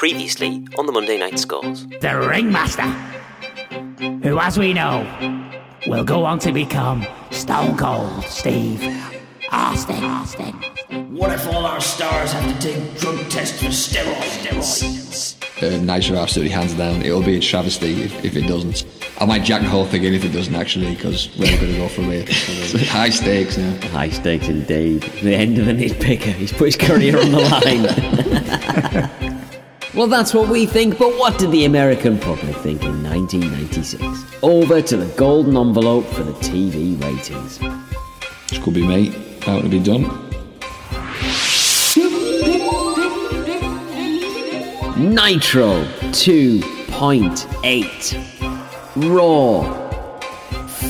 Previously on the Monday Night Scores. the Ringmaster, who, as we know, will go on to become Stone Cold Steve Austin. Austin. What if all our stars have to take drug tests for steroids? Uh, Nitro absolutely hands down. It'll be a travesty if, if it doesn't. I might jack the whole thing in if it doesn't actually, because we're going to go from here. High stakes now. High stakes indeed. The end of the nitpicker. He's put his career on the line. well, that's what we think, but what did the American public think in 1996? Over to the golden envelope for the TV ratings. This could be me. Out to be done. Nitro 2.8. Raw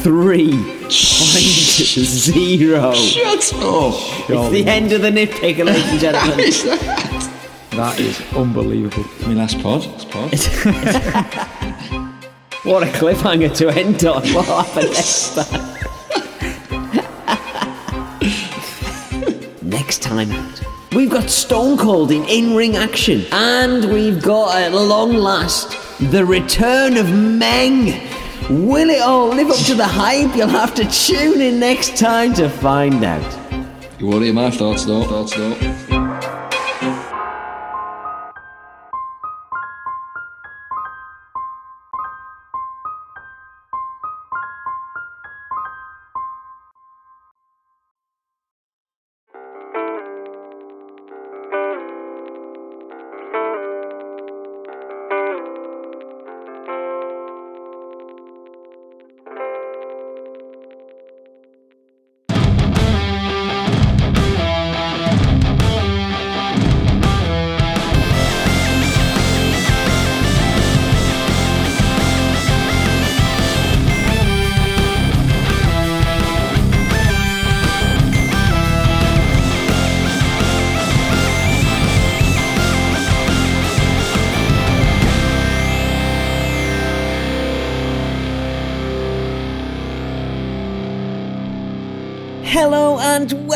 3.0. Shut up! It's the end of the nitpicker, ladies and gentlemen. That is unbelievable. My last pod. Last pod. What a cliffhanger to end on. What happened next time? next time out, we've got Stone Cold in in ring action. And we've got, at long last, the return of Meng. Will it all live up to the hype? You'll have to tune in next time to find out. You won't hear my thoughts though. Thoughts though.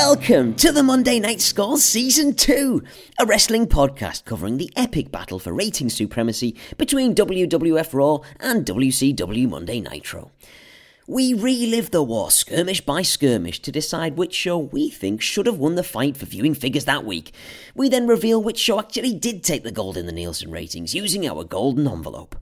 Welcome to the Monday Night Scores Season 2, a wrestling podcast covering the epic battle for rating supremacy between WWF Raw and WCW Monday Nitro. We relive the war skirmish by skirmish to decide which show we think should have won the fight for viewing figures that week. We then reveal which show actually did take the gold in the Nielsen ratings using our golden envelope.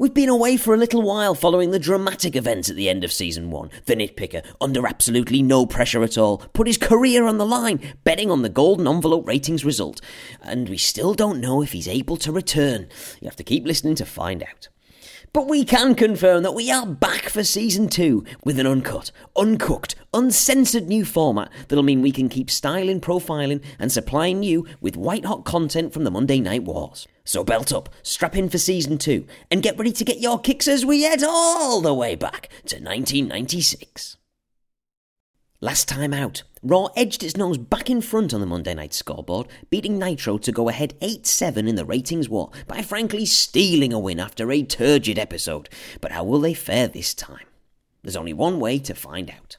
We've been away for a little while following the dramatic events at the end of season one. The nitpicker, under absolutely no pressure at all, put his career on the line, betting on the golden envelope ratings result. And we still don't know if he's able to return. You have to keep listening to find out. But we can confirm that we are back for season two with an uncut, uncooked, uncensored new format that'll mean we can keep styling, profiling, and supplying you with white hot content from the Monday Night Wars. So belt up, strap in for season two, and get ready to get your kicks as we head all the way back to 1996. Last time out, Raw edged its nose back in front on the Monday night scoreboard, beating Nitro to go ahead 8 7 in the ratings war by frankly stealing a win after a turgid episode. But how will they fare this time? There's only one way to find out.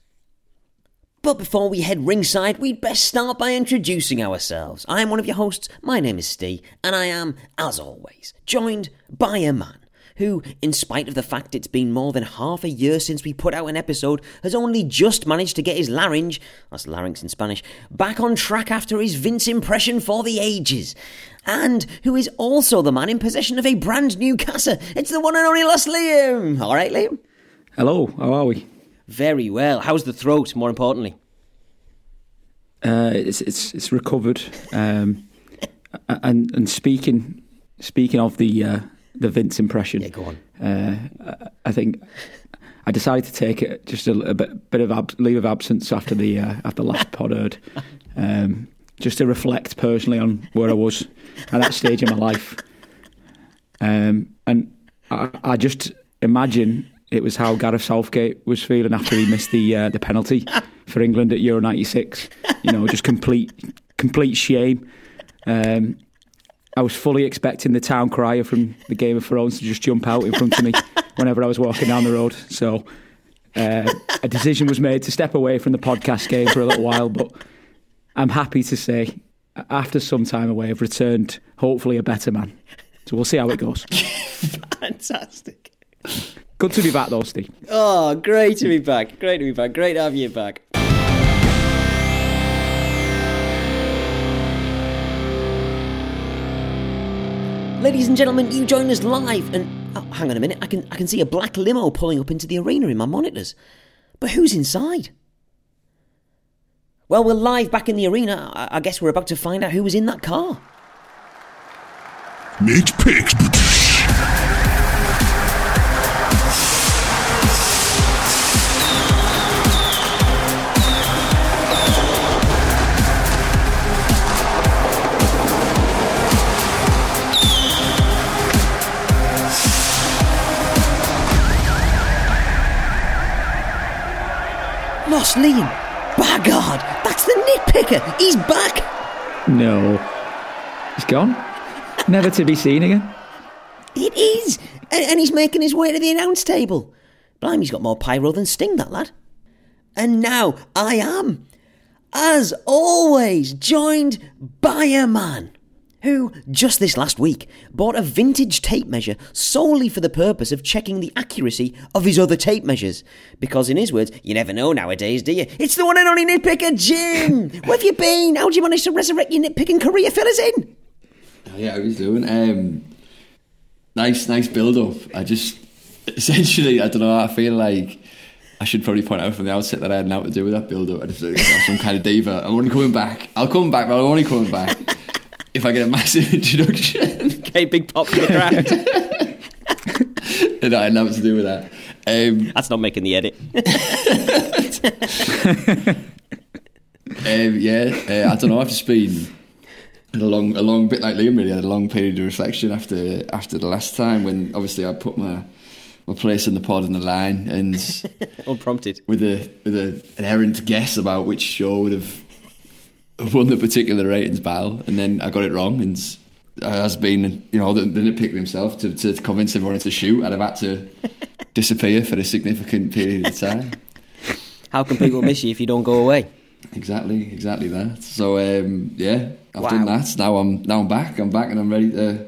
But before we head ringside, we'd best start by introducing ourselves. I am one of your hosts, my name is Steve, and I am, as always, joined by a man who, in spite of the fact it's been more than half a year since we put out an episode, has only just managed to get his larynx, that's larynx in Spanish, back on track after his Vince impression for the ages. And who is also the man in possession of a brand new casa. It's the one and only Lost Liam. All right, Liam? Hello, how are we? Very well. How's the throat, more importantly? Uh, it's it's it's recovered. Um, and and speaking speaking of the uh, the Vince impression, Yeah, go on. Uh, I- think I decided to take it just a, a bit bit of ab- leave of absence after the uh, after last pod heard, um, just to reflect personally on where I was at that stage in my life, um, and I, I just imagine it was how Gareth Southgate was feeling after he missed the uh, the penalty for England at Euro '96. You know, just complete complete shame. Um, I was fully expecting the town crier from the Game of Thrones to just jump out in front of me whenever I was walking down the road. So uh, a decision was made to step away from the podcast game for a little while, but I'm happy to say after some time away, I've returned, hopefully a better man. So we'll see how it goes. Fantastic. Good to be back, though, Steve. Oh, great to be back. Great to be back. Great to have you back. Ladies and gentlemen, you join us live, and oh, hang on a minute. I can I can see a black limo pulling up into the arena in my monitors, but who's inside? Well, we're live back in the arena. I, I guess we're about to find out who was in that car. Nitpicks. Lost Liam. God, That's the nitpicker. He's back. No. He's gone. Never to be seen again. It is. And, and he's making his way to the announce table. Blimey, he's got more pyro than Sting, that lad. And now I am, as always, joined by a man who, just this last week, bought a vintage tape measure solely for the purpose of checking the accuracy of his other tape measures. Because, in his words, you never know nowadays, do you? It's the one and only nitpicker, Jim! Where have you been? How'd you manage to resurrect your nitpicking career? Fill us in! Oh, yeah, how he's doing. Um, nice, nice build up. I just essentially, I don't know. I feel like I should probably point out from the outset that I had nothing to do with that build up. I just like some kind of diva. I'm only coming back. I'll come back, but I'm only coming back if I get a massive introduction. Okay, big pop for the crowd. and I had nothing to do with that. Um, That's not making the edit. um, yeah, uh, I don't know. I've just been a long, a long bit like Liam. Really, I had a long period of reflection after after the last time when obviously I put my my place in the pod in the line and Unprompted. with a with a, an errant guess about which show would have won the particular ratings battle, and then I got it wrong, and has been you know the, the nitpicker himself to, to convince everyone to shoot, and I've had to disappear for a significant period of time. How can people miss you if you don't go away? Exactly, exactly that. So um, yeah, I've Wow. done that. Now I'm now I'm back. I'm back, and I'm ready to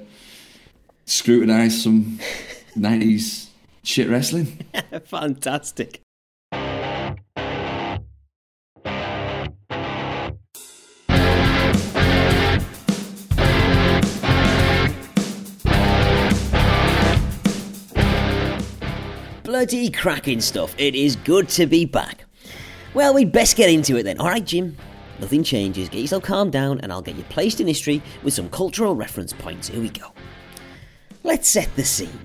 scrutinise some '90s shit wrestling. Fantastic. Cracking stuff. It is good to be back. Well, we'd best get into it then. Alright, Jim. Nothing changes. Get yourself calmed down, and I'll get you placed in history with some cultural reference points. Here we go. Let's set the scene.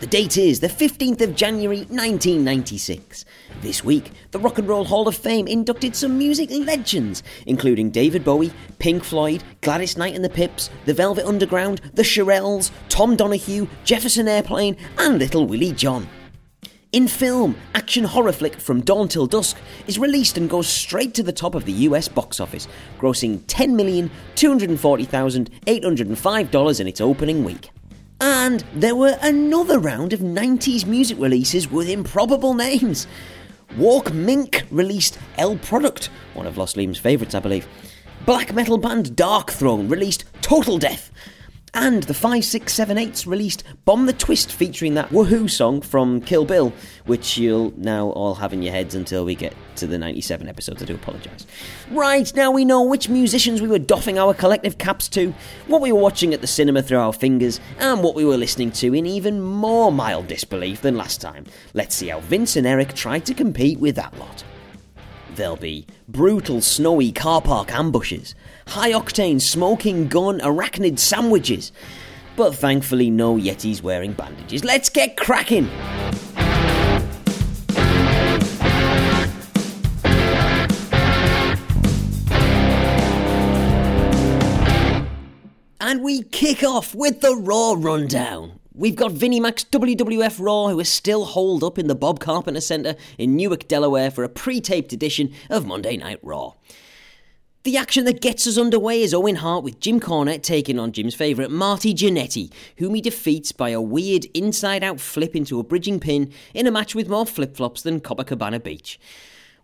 The date is the 15th of January 1996. This week, the Rock and Roll Hall of Fame inducted some music legends, including David Bowie, Pink Floyd, Gladys Knight and the Pips, The Velvet Underground, The Shirelles, Tom Donahue, Jefferson Airplane, and Little Willie John. In film, action horror flick From Dawn Till Dusk is released and goes straight to the top of the US box office, grossing $10,240,805 in its opening week. And there were another round of 90s music releases with improbable names. Walk Mink released L Product, one of Lost Liam's favourites, I believe. Black metal band Darkthrone released Total Death. And the 5678s released Bomb the Twist featuring that Woohoo song from Kill Bill, which you'll now all have in your heads until we get to the 97 episodes. I do apologise. Right, now we know which musicians we were doffing our collective caps to, what we were watching at the cinema through our fingers, and what we were listening to in even more mild disbelief than last time. Let's see how Vince and Eric tried to compete with that lot. There'll be brutal, snowy car park ambushes, high octane smoking gun arachnid sandwiches, but thankfully no Yetis wearing bandages. Let's get cracking! And we kick off with the Raw Rundown. We've got Vinnie Mac's WWF Raw, who is still holed up in the Bob Carpenter Centre in Newark, Delaware, for a pre taped edition of Monday Night Raw. The action that gets us underway is Owen Hart with Jim Cornette taking on Jim's favourite Marty Jannetty, whom he defeats by a weird inside out flip into a bridging pin in a match with more flip flops than Copacabana Beach.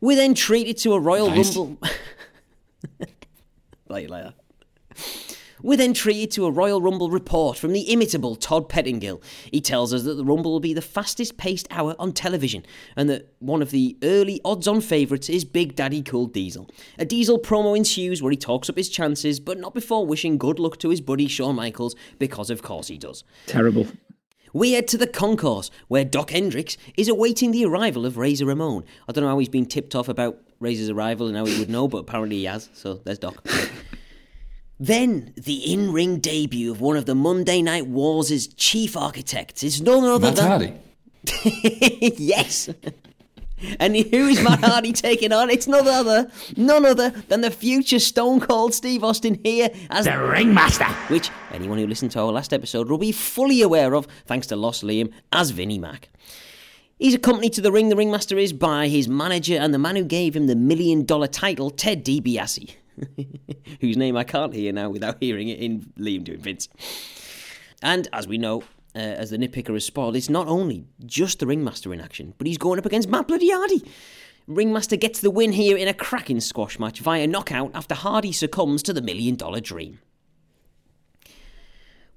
We're then treated to a Royal Nice. Rumble. like, like that. We're then treated to a Royal Rumble report from the imitable Todd Pettengill. He tells us that the Rumble will be the fastest paced hour on television, and that one of the early odds on favourites is Big Daddy Cool Diesel. A Diesel promo ensues where he talks up his chances, but not before wishing good luck to his buddy Shawn Michaels, because of course he does. Terrible. We head to the concourse, where Dok Hendrix is awaiting the arrival of Razor Ramon. I don't know how he's been tipped off about Razor's arrival and how he would know, but apparently he has, so there's Dok. Then, the in ring debut of one of the Monday Night Wars' chief architects is none other Matt than. Hardy. yes! And who is Matt Hardy taking on? It's none other, none other than the future Stone Cold Steve Austin here as The Ringmaster. which anyone who listened to our last episode will be fully aware of, thanks to Lost Liam as Vinnie Mac. He's accompanied to the ring, the ringmaster is, by his manager and the man who gave him the million dollar title, Ted DiBiase, whose name I can't hear now without hearing it in Liam doing Vince. And as we know, uh, as the nitpicker has spoiled, it's not only just the ringmaster in action, but he's going up against Matt Bloody Hardy. Ringmaster gets the win here in a cracking squash match via knockout after Hardy succumbs to the million dollar dream.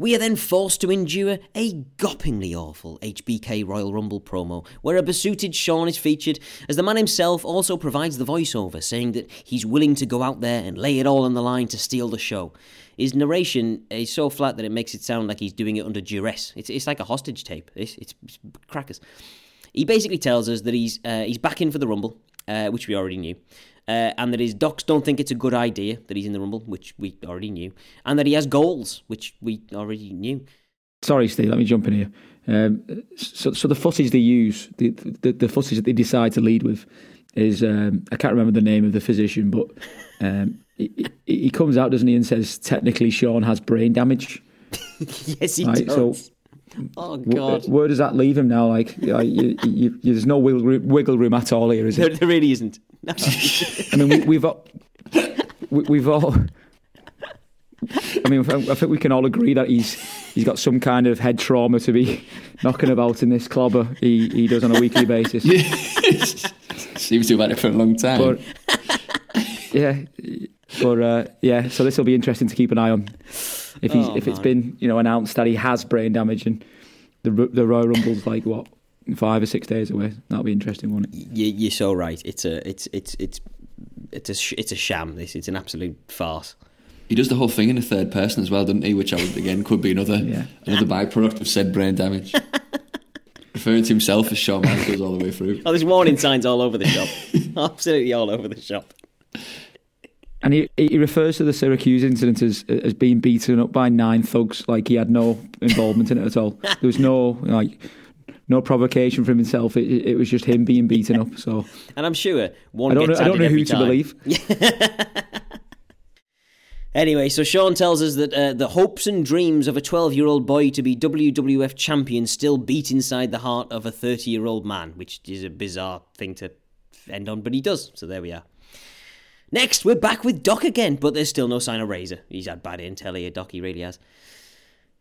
We are then forced to endure a goppingly awful HBK Royal Rumble promo, where a besuited Shawn is featured, as the man himself also provides the voiceover, saying that he's willing to go out there and lay it all on the line to steal the show. His narration is so flat that it makes it sound like he's doing it under duress. It's, it's like a hostage tape. It's, it's, it's crackers. He basically tells us that he's uh, he's back in for the Rumble, uh, which we already knew, uh, and that his docs don't think it's a good idea that he's in the Rumble, which we already knew, and that he has goals, which we already knew. Sorry, Steve. Let me jump in here. Um, so, so the footage they use, the, the the footage that they decide to lead with, is um, I can't remember the name of the physician, but um, he, he comes out, doesn't he, and says technically Shawn has brain damage. yes, he Right, so- does. Oh God, Where does that leave him now? Like, like you, you, you, there's no wiggle room, wiggle room at all here, is there, it? there really isn't. No. I mean, we, we've all, we, we've all. I mean, I think we can all agree that he's he's got some kind of head trauma to be knocking about in this clobber he, he does on a weekly basis. Seems to have had it for a long time. But yeah, but uh, yeah. So this will be interesting to keep an eye on. If he's Oh, if it's man. been you know announced that he has brain damage and the Ru- the Royal Rumble's like what five or six days away, that'll be interesting, won't it? you, you're so right. It's a, it's, it's, it's, it's a, sh- it's a sham. This, it's an absolute farce. he does the whole thing in a third person as well, doesn't he? Which I would, again could be another Yeah. another byproduct of said brain damage. Referring to himself as Shawn Michaels all the way through. Oh, there's warning signs all over the shop. Absolutely all over the shop. And he, he refers to the Syracuse incident as as being beaten up by nine thugs, like he had no involvement in it at all. There was no like no provocation from himself. It, it was just him being beaten up. So And I'm sure one I don't know, I don't know who to believe. Anyway, so Shawn tells us that uh, the hopes and dreams of a 12 year old boy to be WWF champion still beat inside the heart of a 30 year old man, which is a bizarre thing to end on, but he does. So there we are. Next, we're back with Dok again, but there's still no sign of Razor. He's had bad intel here, Dok, he really has.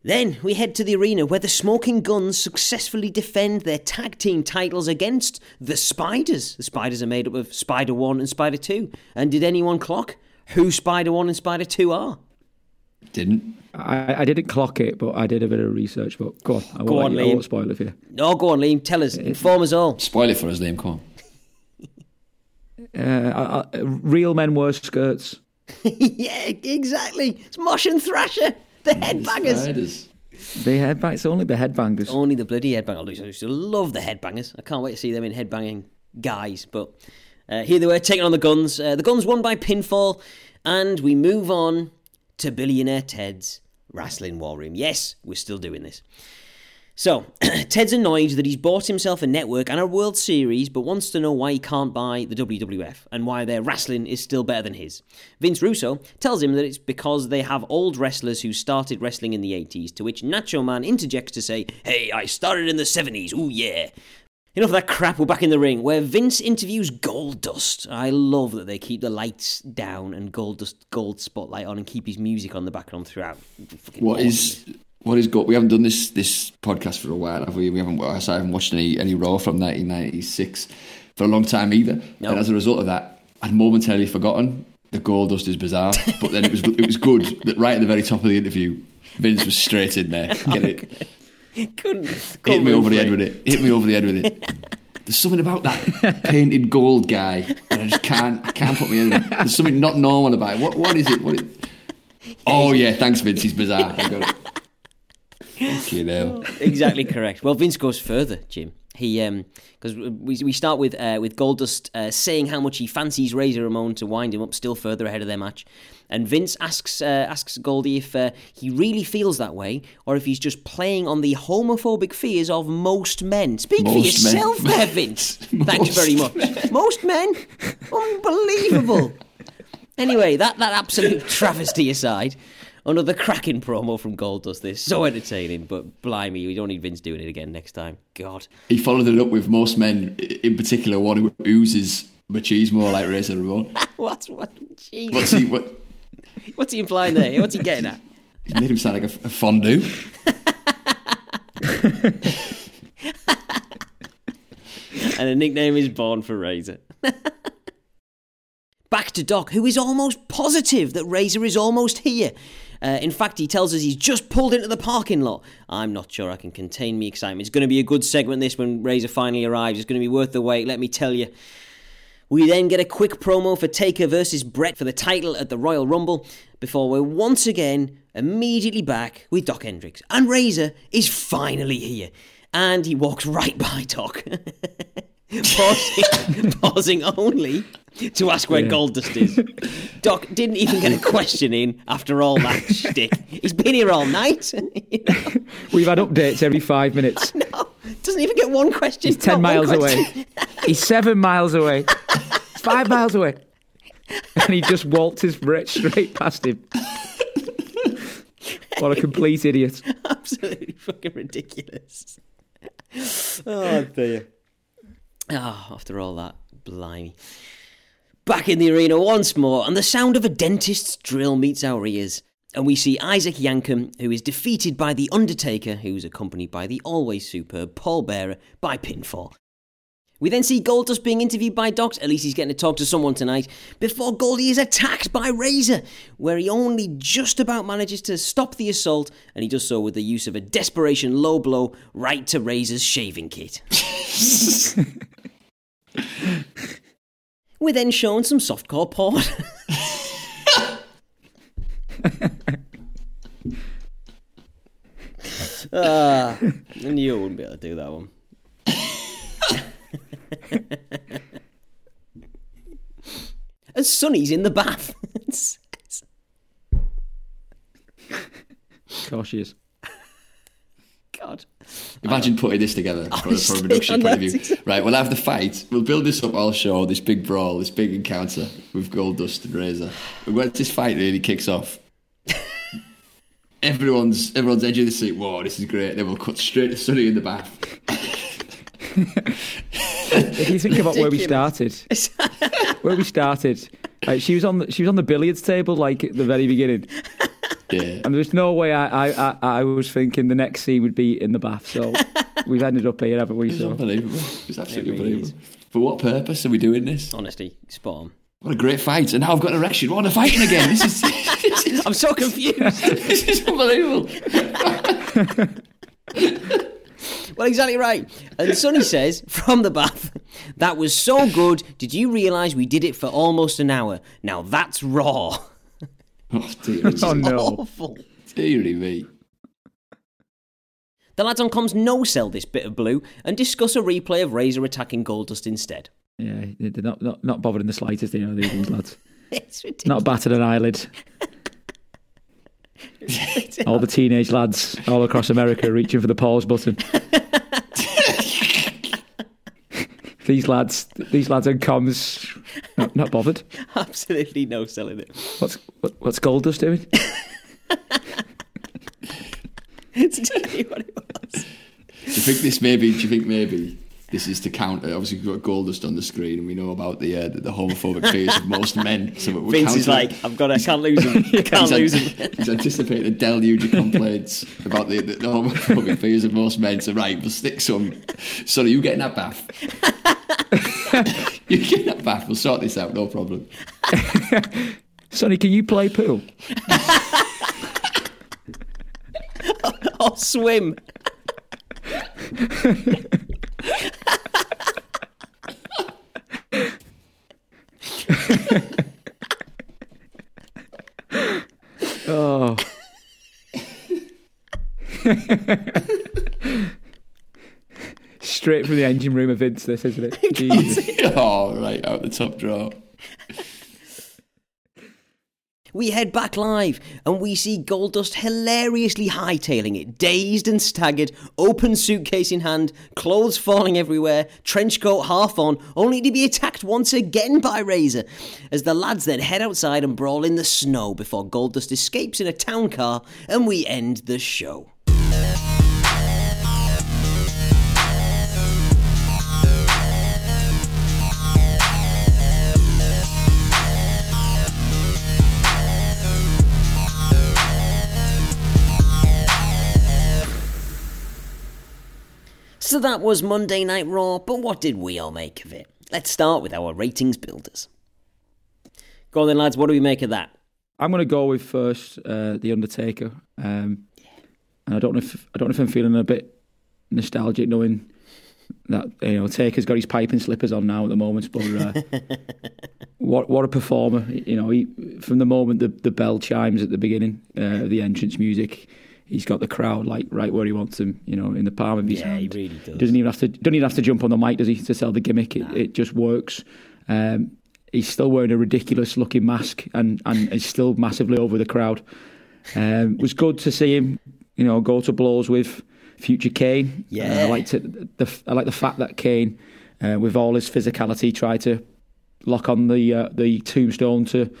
Then we head to the arena where the Smoking Guns successfully defend their tag team titles against the Spiders. The Spiders are made up of Spider 1 and Spider 2. And did anyone clock who Spider 1 and Spider 2 are? Didn't. I, I didn't clock it, but I did a bit of research. But go on, I Go won't, on, let you- I Liam. won't spoil it for you. No, go on, Liam. Tell us. Inform us all. Spoil it for us, Liam. Come on. Uh, I, I, real men wear skirts. yeah, exactly. It's Mosh and Thrasher, the headbangers. Spiders. They headbang. It's only the headbangers. Only the bloody headbangers. I used to love the headbangers. I can't wait to see them in headbanging guys. But uh, here they were taking on the guns. Uh, the guns won by pinfall, and we move on to Billionaire Ted's Wrestling War Room. Yes, we're still doing this. So, Ted's annoyed that he's bought himself a network and a World Series, but wants to know why he can't buy the WWF and why their wrestling is still better than his. Vince Russo tells him that it's because they have old wrestlers who started wrestling in the 80s, to which Nacho Man interjects to say, Hey, I started in the 70s, ooh yeah. Enough of that crap, we're back in the ring, where Vince interviews Goldust. I love that they keep the lights down and Goldust Gold Spotlight on and keep his music on the background throughout. What awesome. is what is go? We haven't done this this podcast for a while, have we? We haven't. I haven't watched any any Raw from 1996 for a long time either. No. And as a result of that, I'd momentarily forgotten the Goldust is bizarre, but then it was it was good that right at the very top of the interview, Vince was straight in there. Get it? Couldn't, Hit me over the head with it. Hit me over the head with it. There's something about that painted gold guy that I just can't I can't put me in. There's something not normal about it. What what is it? What? Is, oh yeah, thanks Vince. He's bizarre. I got it. Fucking hell. exactly correct. Well, Vince goes further, Jim. He because we we start with uh, with Goldust uh, saying how much he fancies Razor Ramon to wind him up still further ahead of their match, and Vince asks uh, asks Goldie if uh, he really feels that way or if he's just playing on the homophobic fears of most men. Speak for Most men. yourself, there, Vince. Thank you very much. Most men, unbelievable. Anyway, that, that absolute travesty aside, another cracking promo from Goldust. This so entertaining, but blimey, we don't need Vince doing it again next time. God, He followed it up with most men, in particular one who oozes machismo like Razor Ramon. what's what? Jeez. What's he? What? What's he implying there? What's he getting at? He made him sound like a, a fondue. and a nickname is born for Razor. Back to Dok, who is almost positive that Razor is almost here. Uh, in fact, he tells us he's just pulled into the parking lot. I'm not sure I can contain me excitement. It's going to be a good segment, this, when Razor finally arrives. It's going to be worth the wait, let me tell you. We then get a quick promo for Taker versus Bret for the title at the Royal Rumble before we're once again immediately back with Dok Hendrix. And Razor is finally here. And he walks right by Dok. pausing, pausing only to ask where Yeah. Goldust is. Dok didn't even get a question in after all that shtick. He's been here all night. you know? We've had updates every five minutes. No, doesn't even get one question. He's ten miles away. He's seven miles away. Five miles away. And he just waltzes Brett straight past him. What a complete idiot. Absolutely fucking ridiculous. Oh dear. Ah, after all that, blimey. Back in the arena once more, and the sound of a dentist's drill meets our ears. And we see Isaac Yankem, who is defeated by The Undertaker, who's accompanied by the always superb Paul Bearer, by pinfall. We then see Goldust being interviewed by Docs, at least he's getting to talk to someone tonight, before Goldie is attacked by Razor, where he only just about manages to stop the assault, and he does so with the use of a desperation low blow right to Razor's shaving kit. We're then shown some softcore porn. ah, I knew I wouldn't be able to do that one. And Sunny's in the bath. Of course she is. God. Imagine putting this together from, from a production point of view. exactly. Right, we'll have the fight. We'll build this up all show, this big brawl, this big encounter with Goldust and Razor. And once this fight really kicks off, everyone's everyone's edge of the seat. Whoa, this is great. Then we'll cut straight to Sunny in the bath. If you think about where we started, where we started, like, she was on the, she was on the billiards table like at the very beginning, Yeah. and there was no way I, I, I, I was thinking the next scene would be in the bath. So we've ended up here, haven't we? It's So unbelievable. It's absolutely It really unbelievable. For what purpose are we doing this? Honestly, spot on. What a great fight. And now I've got an erection. What a fighting again. This is, this is, I'm so confused. this is unbelievable. Well, exactly right. And Sunny says from the bath, that was so good. Did you realise we did it for almost an hour? Now that's raw. Oh, dear, oh no, Awful. dearie me. The lads on comms no sell this bit of blue and discuss a replay of Razor attacking Goldust instead. yeah, they're not not, not bothered in the slightest. You know these these lads, It's ridiculous. not battered an eyelid. All the teenage lads all across America reaching for the pause button. these lads, these lads on comms, not, not bothered. Absolutely no selling it. What's what, what's Goldust doing? It's exactly what it was. Do you think this maybe? Do you think maybe this is to counter? Obviously, we've got Goldust on the screen, and we know about the uh, the, the homophobic fears of most men. So we're Vince is like, I've got to, I can't lose him. I can't lose an- him. he's anticipating a deluge of complaints about the, the, the homophobic fears of most men. So right, we'll stick some. Sorry, you get in that bath. You get that bath? We'll sort this out. No problem. Sunny, can you play pool? Or swim. Oh. Straight from the engine room of Vince, this, isn't it? Jesus. oh, right out the top drawer. We head back live and we see Goldust hilariously hightailing it, dazed and staggered, open suitcase in hand, clothes falling everywhere, trench coat half on, only to be attacked once again by Razor. As the lads then head outside and brawl in the snow before Goldust escapes in a town car and we end the show. So that was Monday Night Raw, but what did we all make of it? Let's start with our ratings builders. Go on then, lads, what do we make of that? I'm going to go with first uh, the Undertaker, um, and I don't know if I don't know if I'm feeling a bit nostalgic knowing that you know Taker's got his piping slippers on now at the moment. But uh, what what a performer! You know, he, from the moment the, the bell chimes at the beginning uh, the entrance music, he's got the crowd like right where he wants him, You know, in the palm of his Yeah, he really does. Doesn't even have to doesn't even have to jump on the mic, does he, to sell the gimmick? It, it just works. Um, he's still wearing a ridiculous looking mask and and is still massively over the crowd. Um, it was good to see him, you know, go to blows with future Kane. Yeah. Uh, I liked it. The, I like the fact that Kane, uh, with all his physicality, tried to lock on the uh, the tombstone to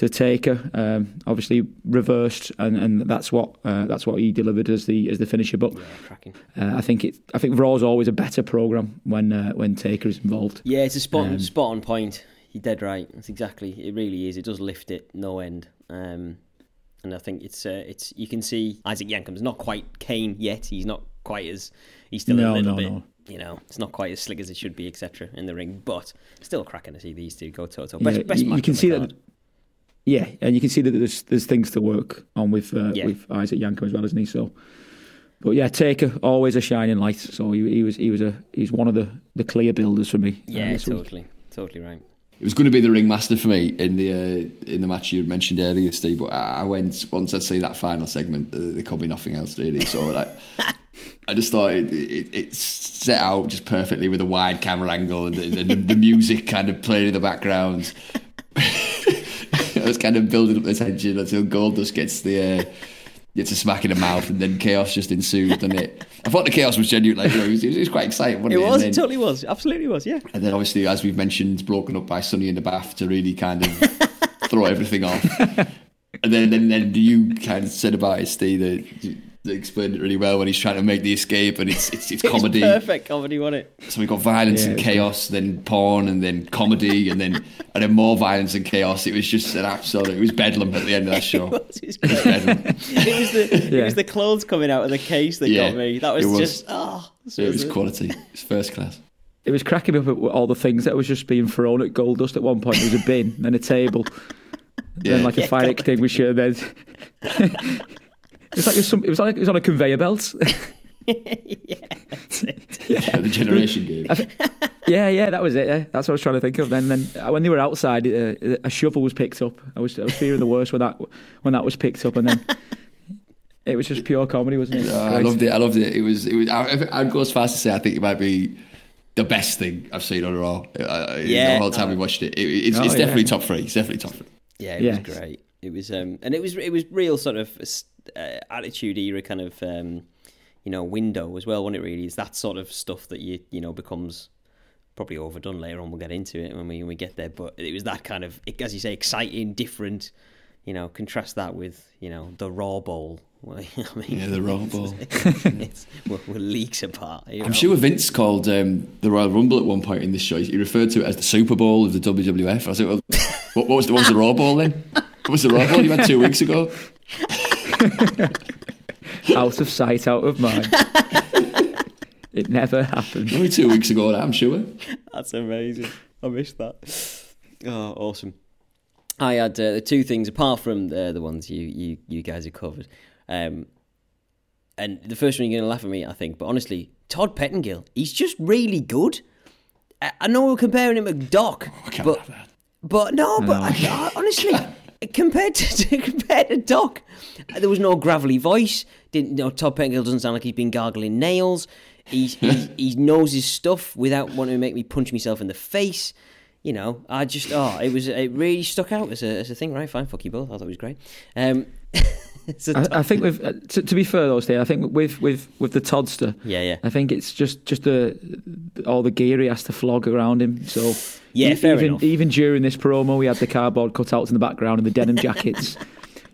to Taker. Um, obviously reversed, and, and that's what uh, that's what he delivered as the as the finisher. But Cracking. uh, I think it. I think Raw's always a better program when uh, when Taker is involved. Yeah, it's a spot Um, spot on point. You're dead right. It's exactly. It really is. It does lift it no end. Um, and I think it's uh, it's you can see Isaac Yankem's not quite Kane yet. He's not quite as he's still a little no, bit. no. You know, it's not quite as slick as it should be, etc. In the ring, but still cracking to see these two go toe to toe. Best, Yeah, best you, you can see card. that. Yeah, and you can see that there's there's things to work on with uh, Yeah. with Isaac Yankem as well, isn't he? So, but yeah, Taker always a shining light. So he, he was he was a he's one of the, the clear builders for me. uh, Yeah, this week. totally, totally right. It was going to be the ringmaster for me in the uh, in the match you mentioned earlier, Steve. But I I went once I'd see that final segment. Uh, there could be nothing else really. So like, I just thought it, it, it set out just perfectly with a wide camera angle and the, the, the music kind of playing in the background. I was kind of building up the tension until Goldust gets the. Uh, Gets a smack in the mouth, and then chaos just ensued, and it. I thought the chaos was genuine. Like, you know, it, was, it was quite exciting. Wasn't It it, was. And It totally was. Absolutely was. Yeah. and then obviously, as we've mentioned, broken up by Sunny in the bath to really kind of throw everything off. And then, then, then you kind of said about it, Steve, that explained it really well when he's trying to make the escape, and it's it's, it's comedy. Perfect comedy, wasn't it? So we got violence Yeah, and chaos, then porn, and then comedy, and then and then more violence and chaos. It was just an absolute. It was bedlam at the end of that show. It was, it was bedlam. it was the it was the clothes coming out of the case that Yeah, got me. That was, it was. just ah, oh, so It was quality. It's first class. It was cracking me up at all the things that was just being thrown at Goldust at one point. There was a bin, then a table, then like a Yeah, fire extinguisher. Then it was like it was, some, it was like it was on a conveyor belt. Yeah, the generation game. yeah, yeah, that was it. Yeah. That's what I was trying to think of. Then, then uh, when they were outside, uh, a shovel was picked up. I was I was fearing the worst when that when that was picked up, and then it was just pure comedy, wasn't it? Uh, I loved it. I loved it. It was. It was. I, I'd go as far as to say I think it might be the best thing I've seen on Raw. Uh, Yeah. the whole time we watched it, it it's, Oh, it's yeah. definitely top three. It's definitely top three. Yeah, it Yes. was great. It was, um, and it was it was real sort of uh, attitude era kind of um, you know window as well. When it really is that sort of stuff that you you know becomes probably overdone later on. We'll get into it when we when we get there. But it was that kind of as you say, exciting, different. You know, contrast that with you know the Raw Bowl. Well, I mean, Yeah, the Raw Bowl. it's, we're, we're leagues apart. you I'm sure Vince called um, the Royal Rumble at one point in this show. He referred to it as the Super Bowl of the WWF. I said, well, what, what was the what was the Raw Bowl then? What was the Raw Bowl you had two weeks ago? out of sight, out of mind. it never happened. Only two weeks ago, I'm sure. That's amazing. I missed that. Oh, awesome. I had uh, the two things apart from the the ones you you you guys have covered. Um, and the first one you're going to laugh at me, I think, but honestly, Todd Pettengill, he's just really good. I, I know we're comparing him with Dok, can't but have that. but no, but I, I- honestly, compared to compared to Dok, there was no gravelly voice. Didn't you know Todd Pettengill doesn't sound like he's been gargling nails. He's, he he knows his stuff without wanting to make me punch myself in the face. You know, I just oh, it was it really stuck out as a as a thing. Right, fine, fuck you both. I thought it was great. Um, I, I think with uh, to, to be fair though, Steve, I think with with with the Todster, Yeah, yeah. I think it's just just the all the gear he has to flog around him. So Yeah, fair even enough. even during this promo, we had the cardboard cutouts in the background and the denim jackets.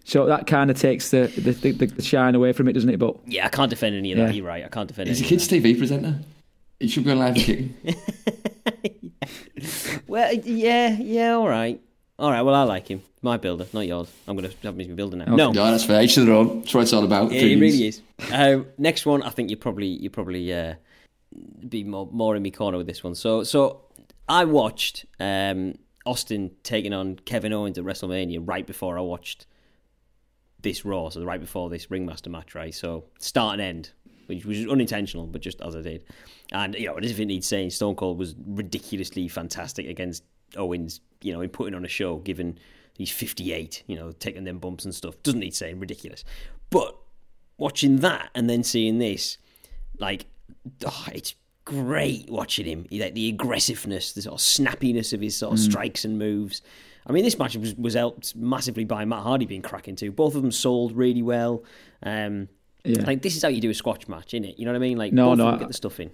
so that kind of takes the, the, the the shine away from it, doesn't it? But yeah, I can't defend any of that. Yeah. You're right. I can't defend. He's a kids' of that. TV presenter. He should be on live and kicking. Well, yeah, yeah, all right, all right. Well, I like him. My builder, not yours. I'm going to have him as my builder now. No, No, that's fair. Each to their own. That's what it's all about. Yeah, it really is. Um, next one, I think you probably you probably uh, be more more in my corner with this one. So so I watched um, Austin taking on Kevin Owens at WrestleMania right before I watched this Raw, so right before this Ringmaster match, right? So start and end, which was unintentional, but just as I did. And you know, as if it needs saying, Stone Cold was ridiculously fantastic against Owens. You know, in putting on a show, given he's 58, you know, taking them bumps and stuff. Doesn't need saying, ridiculous. But watching that and then seeing this, like, oh, it's great watching him. Like the aggressiveness, the sort of snappiness of his sort of strikes and moves. I mean, this match was, was helped massively by Matt Hardy being cracking too. Both of them sold really well. Um, Yeah. Like this is how you do a squash match, isn't it? You know what I mean? Like No, no, I- get the stuff in.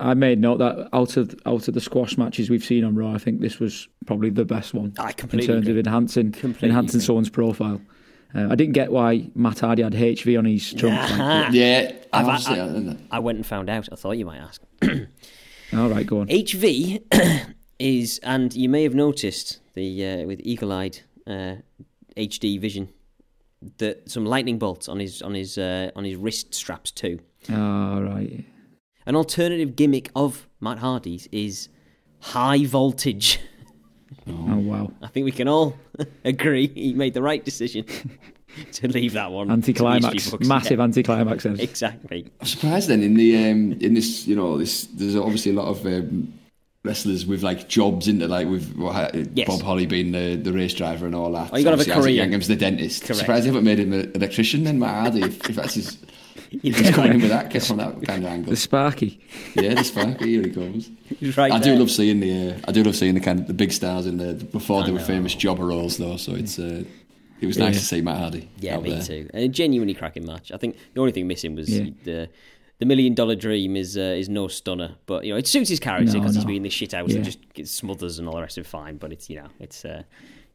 I made note that out of out of the squash matches we've seen on Raw, I think this was probably the best one I completely in terms agree. of enhancing Completely enhancing agree. someone's profile. Uh, I didn't get why Matt Hardy had HV on his trunks. like, Yeah, I've- obviously, I- I- I went and found out. I thought you might ask. all right, go on. HV is, and you may have noticed the uh, with eagle-eyed uh, HD vision that some lightning bolts on his on his uh, on his wrist straps too. All right. An alternative gimmick of Matt Hardy's is high voltage. Oh wow. I think we can all agree he made the right decision to leave that one. to the Anticlimax. Massive Yeah, anticlimax. Then. exactly. I'm surprised then in the um, in this you know this there's obviously a lot of um, wrestlers with like jobs into like with what, Yes. Bob Holly being the, the race driver and all that. Oh, you gotta have a career. Isaac Yankem's the dentist. Correct. Surprised they haven't made him an electrician then, Matt Hardy. If, if that's his, he's going in with that get from that kind of angle. The Sparky. Yeah, the spark. Here he comes. He's right I do love seeing the uh, I do love seeing the kind of the big stars in the before they were know. famous jobber roles though. So it's uh, it was nice Yeah. to see Matt Hardy. Yeah, out me there. too. And a genuinely cracking match. I think the only thing missing was Yeah. the the million dollar dream is uh, is no stunner, but you know it suits his character No, because he's no. being this shit house Yeah. and just gets smothers and all the rest of it. Fine, but it's you know it's uh,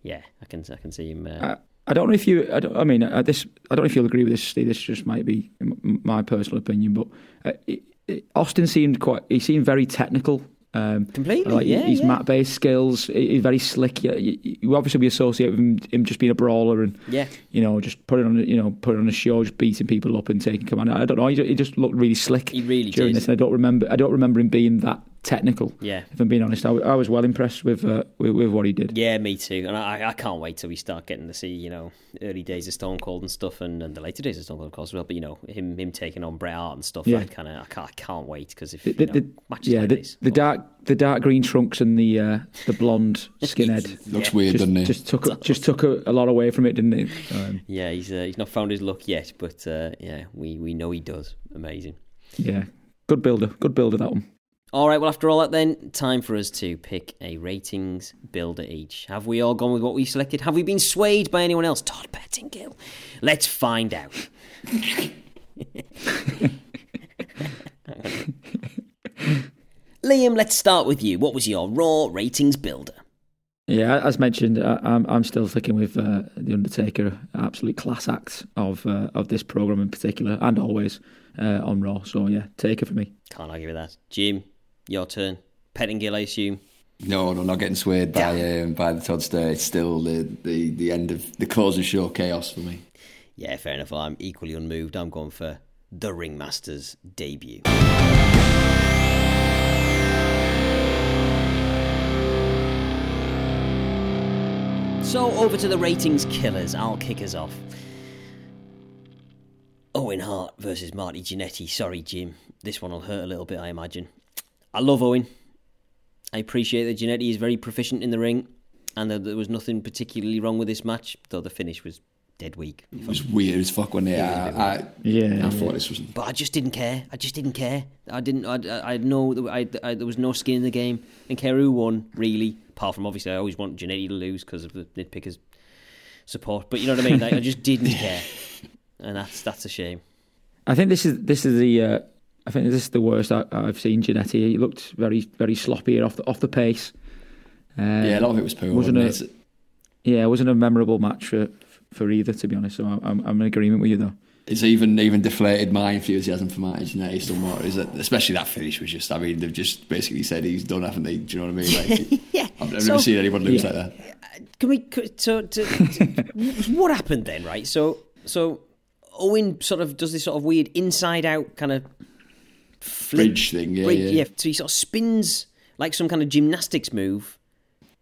yeah I can I can see him. Uh, I, I don't know if you. I, don't, I mean, uh, this. I don't know if you'll agree with this. Steve. This just might be my personal opinion, but uh, it, it, Austin seemed quite. He seemed very technical. Um, Completely, like yeah, his yeah. mat-based skills. He's very slick. You, you, you obviously we associate with him, him just being a brawler and yeah, you know just putting on you know putting on a show, just beating people up and taking command. I don't know. He just, he just looked really slick. He really during did. this. And I don't remember. I don't remember him being that technical. yeah. If I'm being honest, I, w- I was well impressed with, uh, with with what he did. Yeah, me too. And I, I can't wait till we start getting to see, you know, early days of Stone Cold and stuff, and, and the later days of Stone Cold, of course, as well. But you know, him him taking on Bret Hart and stuff. Yeah. I kind of I can't, I can't wait because if The, you the, know, the- matches yeah, like the, this, the oh, dark the dark green trunks and the uh, the blonde skinhead Looks weird, just, doesn't it? just took just took a, a lot away from it, didn't it? Um, Yeah, he's uh, he's not found his look yet, but uh, yeah, we, we know he does. Amazing. yeah, good builder, good builder that one. All right, well, after all that, then, time for us to pick a ratings builder each. Have we all gone with what we selected? Have we been swayed by anyone else? Todd Pettengill. Let's find out. Liam, let's start with you. What was your raw ratings builder? Yeah, as mentioned, I, I'm I'm still sticking with uh, the Undertaker, absolute class act of uh, of this program in particular, and always uh, on Raw. So yeah, Taker for me. Can't argue with that. Jim, your turn. Pettengill, I assume. No, no, not getting swayed by um, by the Toddster. It's still the, the, the end of the close of show chaos for me. Yeah, fair enough. I'm equally unmoved. I'm going for the Ringmaster's debut. So over to the ratings killers. I'll kick us off. Owen Hart versus Marty Jannetty. Sorry, Jim. This one will hurt a little bit, I imagine. I love Owen. I appreciate that Jannetty is very proficient in the ring, and that there was nothing particularly wrong with this match, though the finish was dead weak. It was weird as fuck when they. I, I, Yeah, I thought this was. But I just didn't care. I just didn't care. I didn't. I, I, I had no. I, I, there was no skin in the game. And care who won, really. Apart from obviously, I always want Jannetty to lose because of the nitpickers' support. But you know what I mean. Like, I just didn't care, and that's that's a shame. I think this is this is the uh, I think this is the worst I, I've seen Jannetty. He looked very very sloppy off the off the pace. Um, Yeah, a lot of it was poor. wasn't Wasn't it? it? Yeah, it wasn't a memorable match for for either, to be honest. So I'm I'm in agreement with you though. It's even even deflated my enthusiasm for Martin Jannetty somewhat. Is that especially that finish was just. I mean, they've just basically said he's done, haven't they? Do you know what I mean? Like, Yeah. I've, I've So- never seen anyone lose Yeah. like that. Can we? could- So, to, to- what happened then? Right. So, so Owen sort of does this sort of weird inside out kind of flip, Bridge thing, yeah, bridge- yeah. So he sort of spins like some kind of gymnastics move.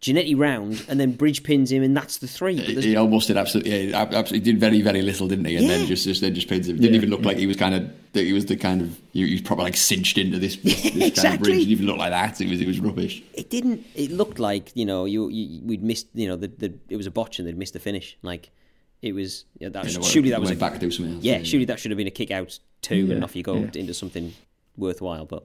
Jannetty round and then bridge pins him, and that's the three. He almost did absolutely, yeah, absolutely did very, very little, didn't he? And Yeah. then just, just then just pins him. Didn't even look like he was kind of. That he was the kind of. He, he was probably like cinched into this, this, this kind of Exactly. bridge. It didn't even look like that. It was, it was rubbish. it didn't. It looked like you know you, you we'd missed. You know the, the it was a botch and they'd missed the finish. Like it was. Yeah, that You know, surely that was a, back to do something else. yeah, surely that should have been a kick out two, and off you go yeah. into something worthwhile. But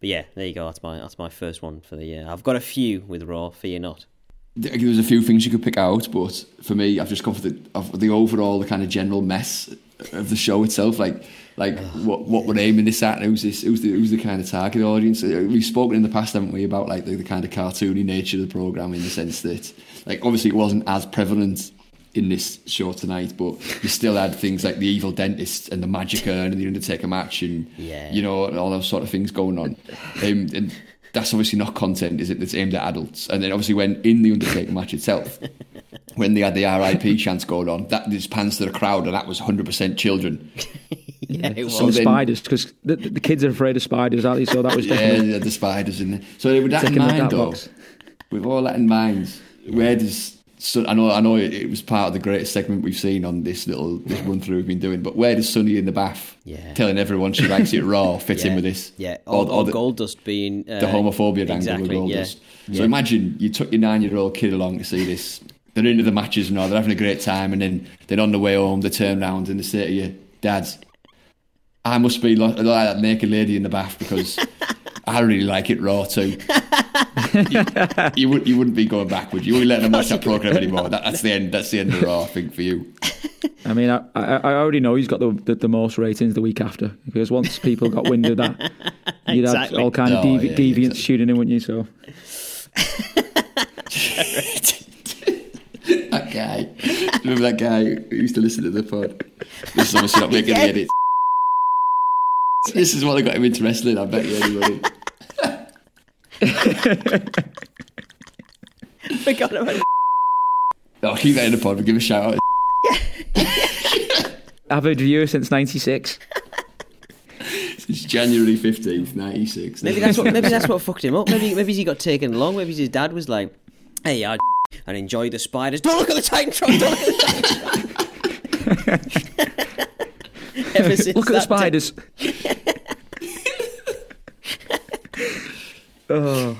but yeah, there you go. That's my that's my first one for the year. I've got a few with Raw. Fear not. There was a few things you could pick out, but for me, I've just gone for the of the overall, the kind of general mess of the show itself. Like, like what what we're aiming this at? and Who's this? Who's the who's the kind of target audience? Uh, We've spoken in the past, haven't we, about like the, the kind of cartoony nature of the program in the sense that, like, obviously it wasn't as prevalent in this show tonight, but you still had things like the evil dentist and the magic urn and the Undertaker match and Yeah. you know all those sort of things going on. Um, and that's obviously not content, is it? That's aimed at adults. And then obviously when in the Undertaker match itself, when they had the RIP chants going on, that just pans to the crowd, and that was hundred percent children. Yeah, it was. So then- spiders, because the, the kids are afraid of spiders, aren't they? So that was Yeah, definitely yeah, the spiders in there. So with that in mind, that though, box. with all that in mind, where does so I know I know it, it was part of the greatest segment we've seen on this little this run through we've been doing, but where does Sunny in the bath Yeah. telling everyone she likes it raw fit in with this? Yeah, or, or, the, Goldust being uh, the homophobia angle exactly, with yeah. Goldust. So imagine you took your nine-year-old kid along to see this. They're into the matches and all. They're having a great time, and then then on the way home they turn round and they say to you, "Dad, I must be like, like that naked lady in the bath because I really like it raw too." you, you would you wouldn't be going backwards. you? You wouldn't let them watch that program anymore. That, that's the end. That's the end of raw. I think for you. I mean, I, I, I already know he's got the, the the most ratings the week after because once people got wind of that, you'd Exactly. have all kind of Oh, devi- yeah, yeah, deviants exactly. shooting in, wouldn't you? So that guy. Remember that guy who used to listen to the pod? This is obviously not making the edit. This is what I got him into wrestling, I bet you anyway. Forgot about it. I'll keep that in the pod, but give a shout out. avid viewer since '96. It's January 15th, 96. Maybe that's what maybe that's what fucked him up. Maybe maybe he got taken along. Maybe his dad was like, "Hey, I and enjoy the spiders. Don't look at the Titantron. Don't look at the Titantron." Ever since Look at the spiders. oh,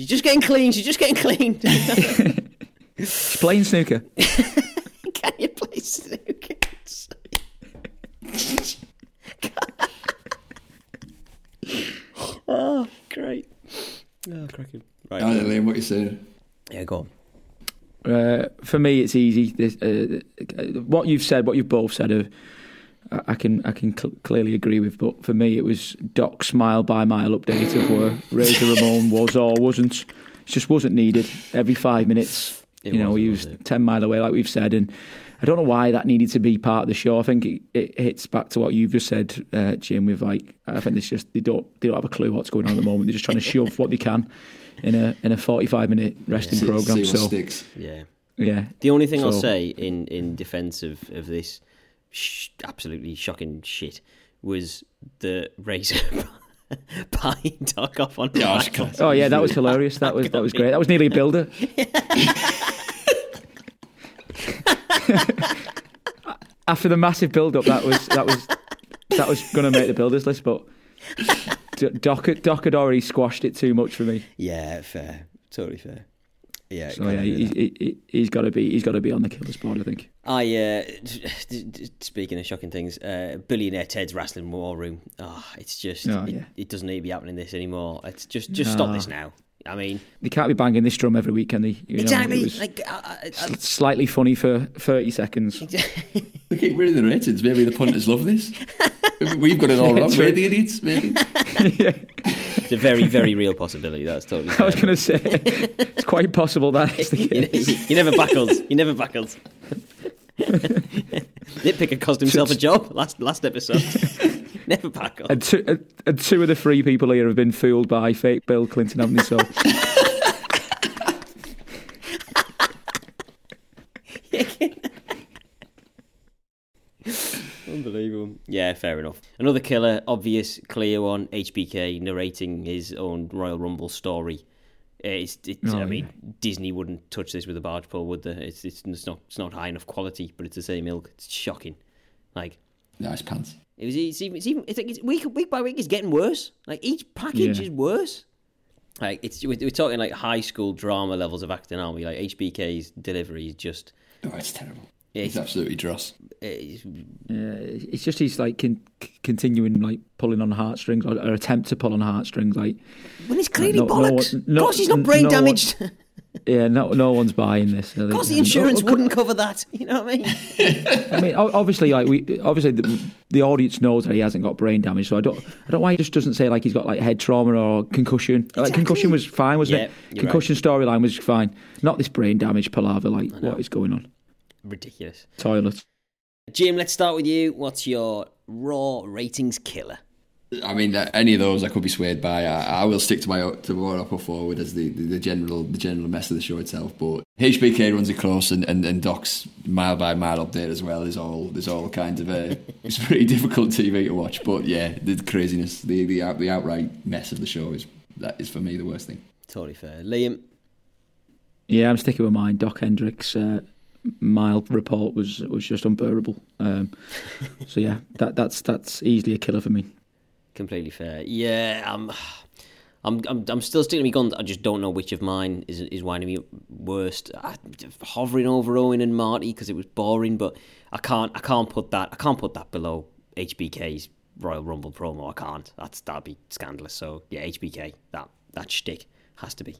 She's just getting clean. She's just getting clean. she's playing snooker. Can you play snooker? oh, great. Oh, cracking. Right. Liam, what you saying? Yeah, go on. Uh, for me, it's easy. This, uh, what you've said, what you've both said, uh, I I can I can cl- clearly agree with. But for me, it was Dok's mile by mile update of where Razor Ramon was or wasn't. It just wasn't needed every five minutes. It you know, wasn't, he was was it? ten mile away, like we've said, and I don't know why that needed to be part of the show. I think it, it hits back to what you've just said, uh, Jim. With like, I think it's just they don't they don't have a clue what's going on at the moment. They're just trying to shove what they can in a in a forty five minute wrestling See, program. see what So sticks. Yeah. yeah, The only thing I'll say in, in defence of, of this sh- absolutely shocking shit was the Razor pie dog off on the Yeah, back. Oh yeah, that was hilarious. That was that was great. That was nearly a builder. after the massive build-up, that was that was that was going to make the builders list, but D- Dok, Dok had already squashed it too much for me. Yeah, fair. Totally fair. Yeah. So yeah, he, he, he, he's got to be he's got to be on the killers board, I think. I, uh, d- d- speaking of shocking things, uh, billionaire Ted's wrestling war room. Oh, it's just, Oh, it, yeah. it doesn't need to be happening this anymore. It's just, just stop this now. I mean, They can't be banging this drum every week, can they? You know, exactly. it was like, I, I, I, s- slightly funny for thirty seconds. They keep winning the ratings. Maybe the punters love this. We've got it all wrong. We're the idiots. Maybe. it's a very, very very real possibility. That's totally. I was going to say it's quite possible that is the case. you never buckles. You never buckles. Nitpicker cost himself a job last last episode. never buckles. And two, and- and two of the three people here have been fooled by fake Bill Clinton, haven't they? So Unbelievable. Yeah, fair enough. Another killer, obvious, clear one. HBK narrating his own Royal Rumble story. Uh, It's, it's, Oh, I mean, Disney wouldn't touch this with a barge pole, would they? It's, it's, it's not it's not high enough quality, but it's the same ilk. It's shocking. Like Nice pants. it was. It's even. It's even. It's like it's week week by week. It's getting worse. Like each package Yeah. is worse. Like it's. We're, we're talking like high school drama levels of acting, aren't we? Like HBK's delivery is just. Oh, it's terrible. Yeah, It's absolutely dross. It's, uh, it's just he's like con- continuing like pulling on heartstrings or, or attempt to pull on heartstrings. Like when it's clearly no- no bollocks. one- no- of course, he's not brain no one- damaged. yeah, no no one's buying this. Of course, the insurance wouldn't cover that. You know what I mean? I mean, obviously, like we obviously the, the audience knows that he hasn't got brain damage. So I don't, I don't know why he just doesn't say like he's got like head trauma or concussion. Like concussion was fine, wasn't Yeah, it? you're Concussion storyline was fine. Not this brain damage palaver. Like what is going on? Ridiculous. Toilet. Jim, let's start with you. What's your raw ratings killer? I mean, uh, any of those I could be swayed by. I, I will stick to my to what I put forward as the, the, the general the general mess of the show itself. But HBK runs it close, and, and, and Dok's mile by mile up there as well. Is all is all kind of a it's pretty difficult TV to watch. But yeah, the craziness, the the, out, the outright mess of the show is that is for me the worst thing. Totally fair. Liam, Yeah, I'm sticking with mine. Dok Hendrix' uh, mild report was was just unbearable. Um, so yeah, that that's that's easily a killer for me. completely fair. Yeah, I'm, I'm, I'm, I'm still sticking to my guns. I just don't know which of mine is is winding me worst. I, hovering over Owen and Marty because it was boring, but I can't, I can't put that, I can't put that below HBK's Royal Rumble promo. I can't. That's that'd be scandalous. So yeah, HBK, that that shtick has to be.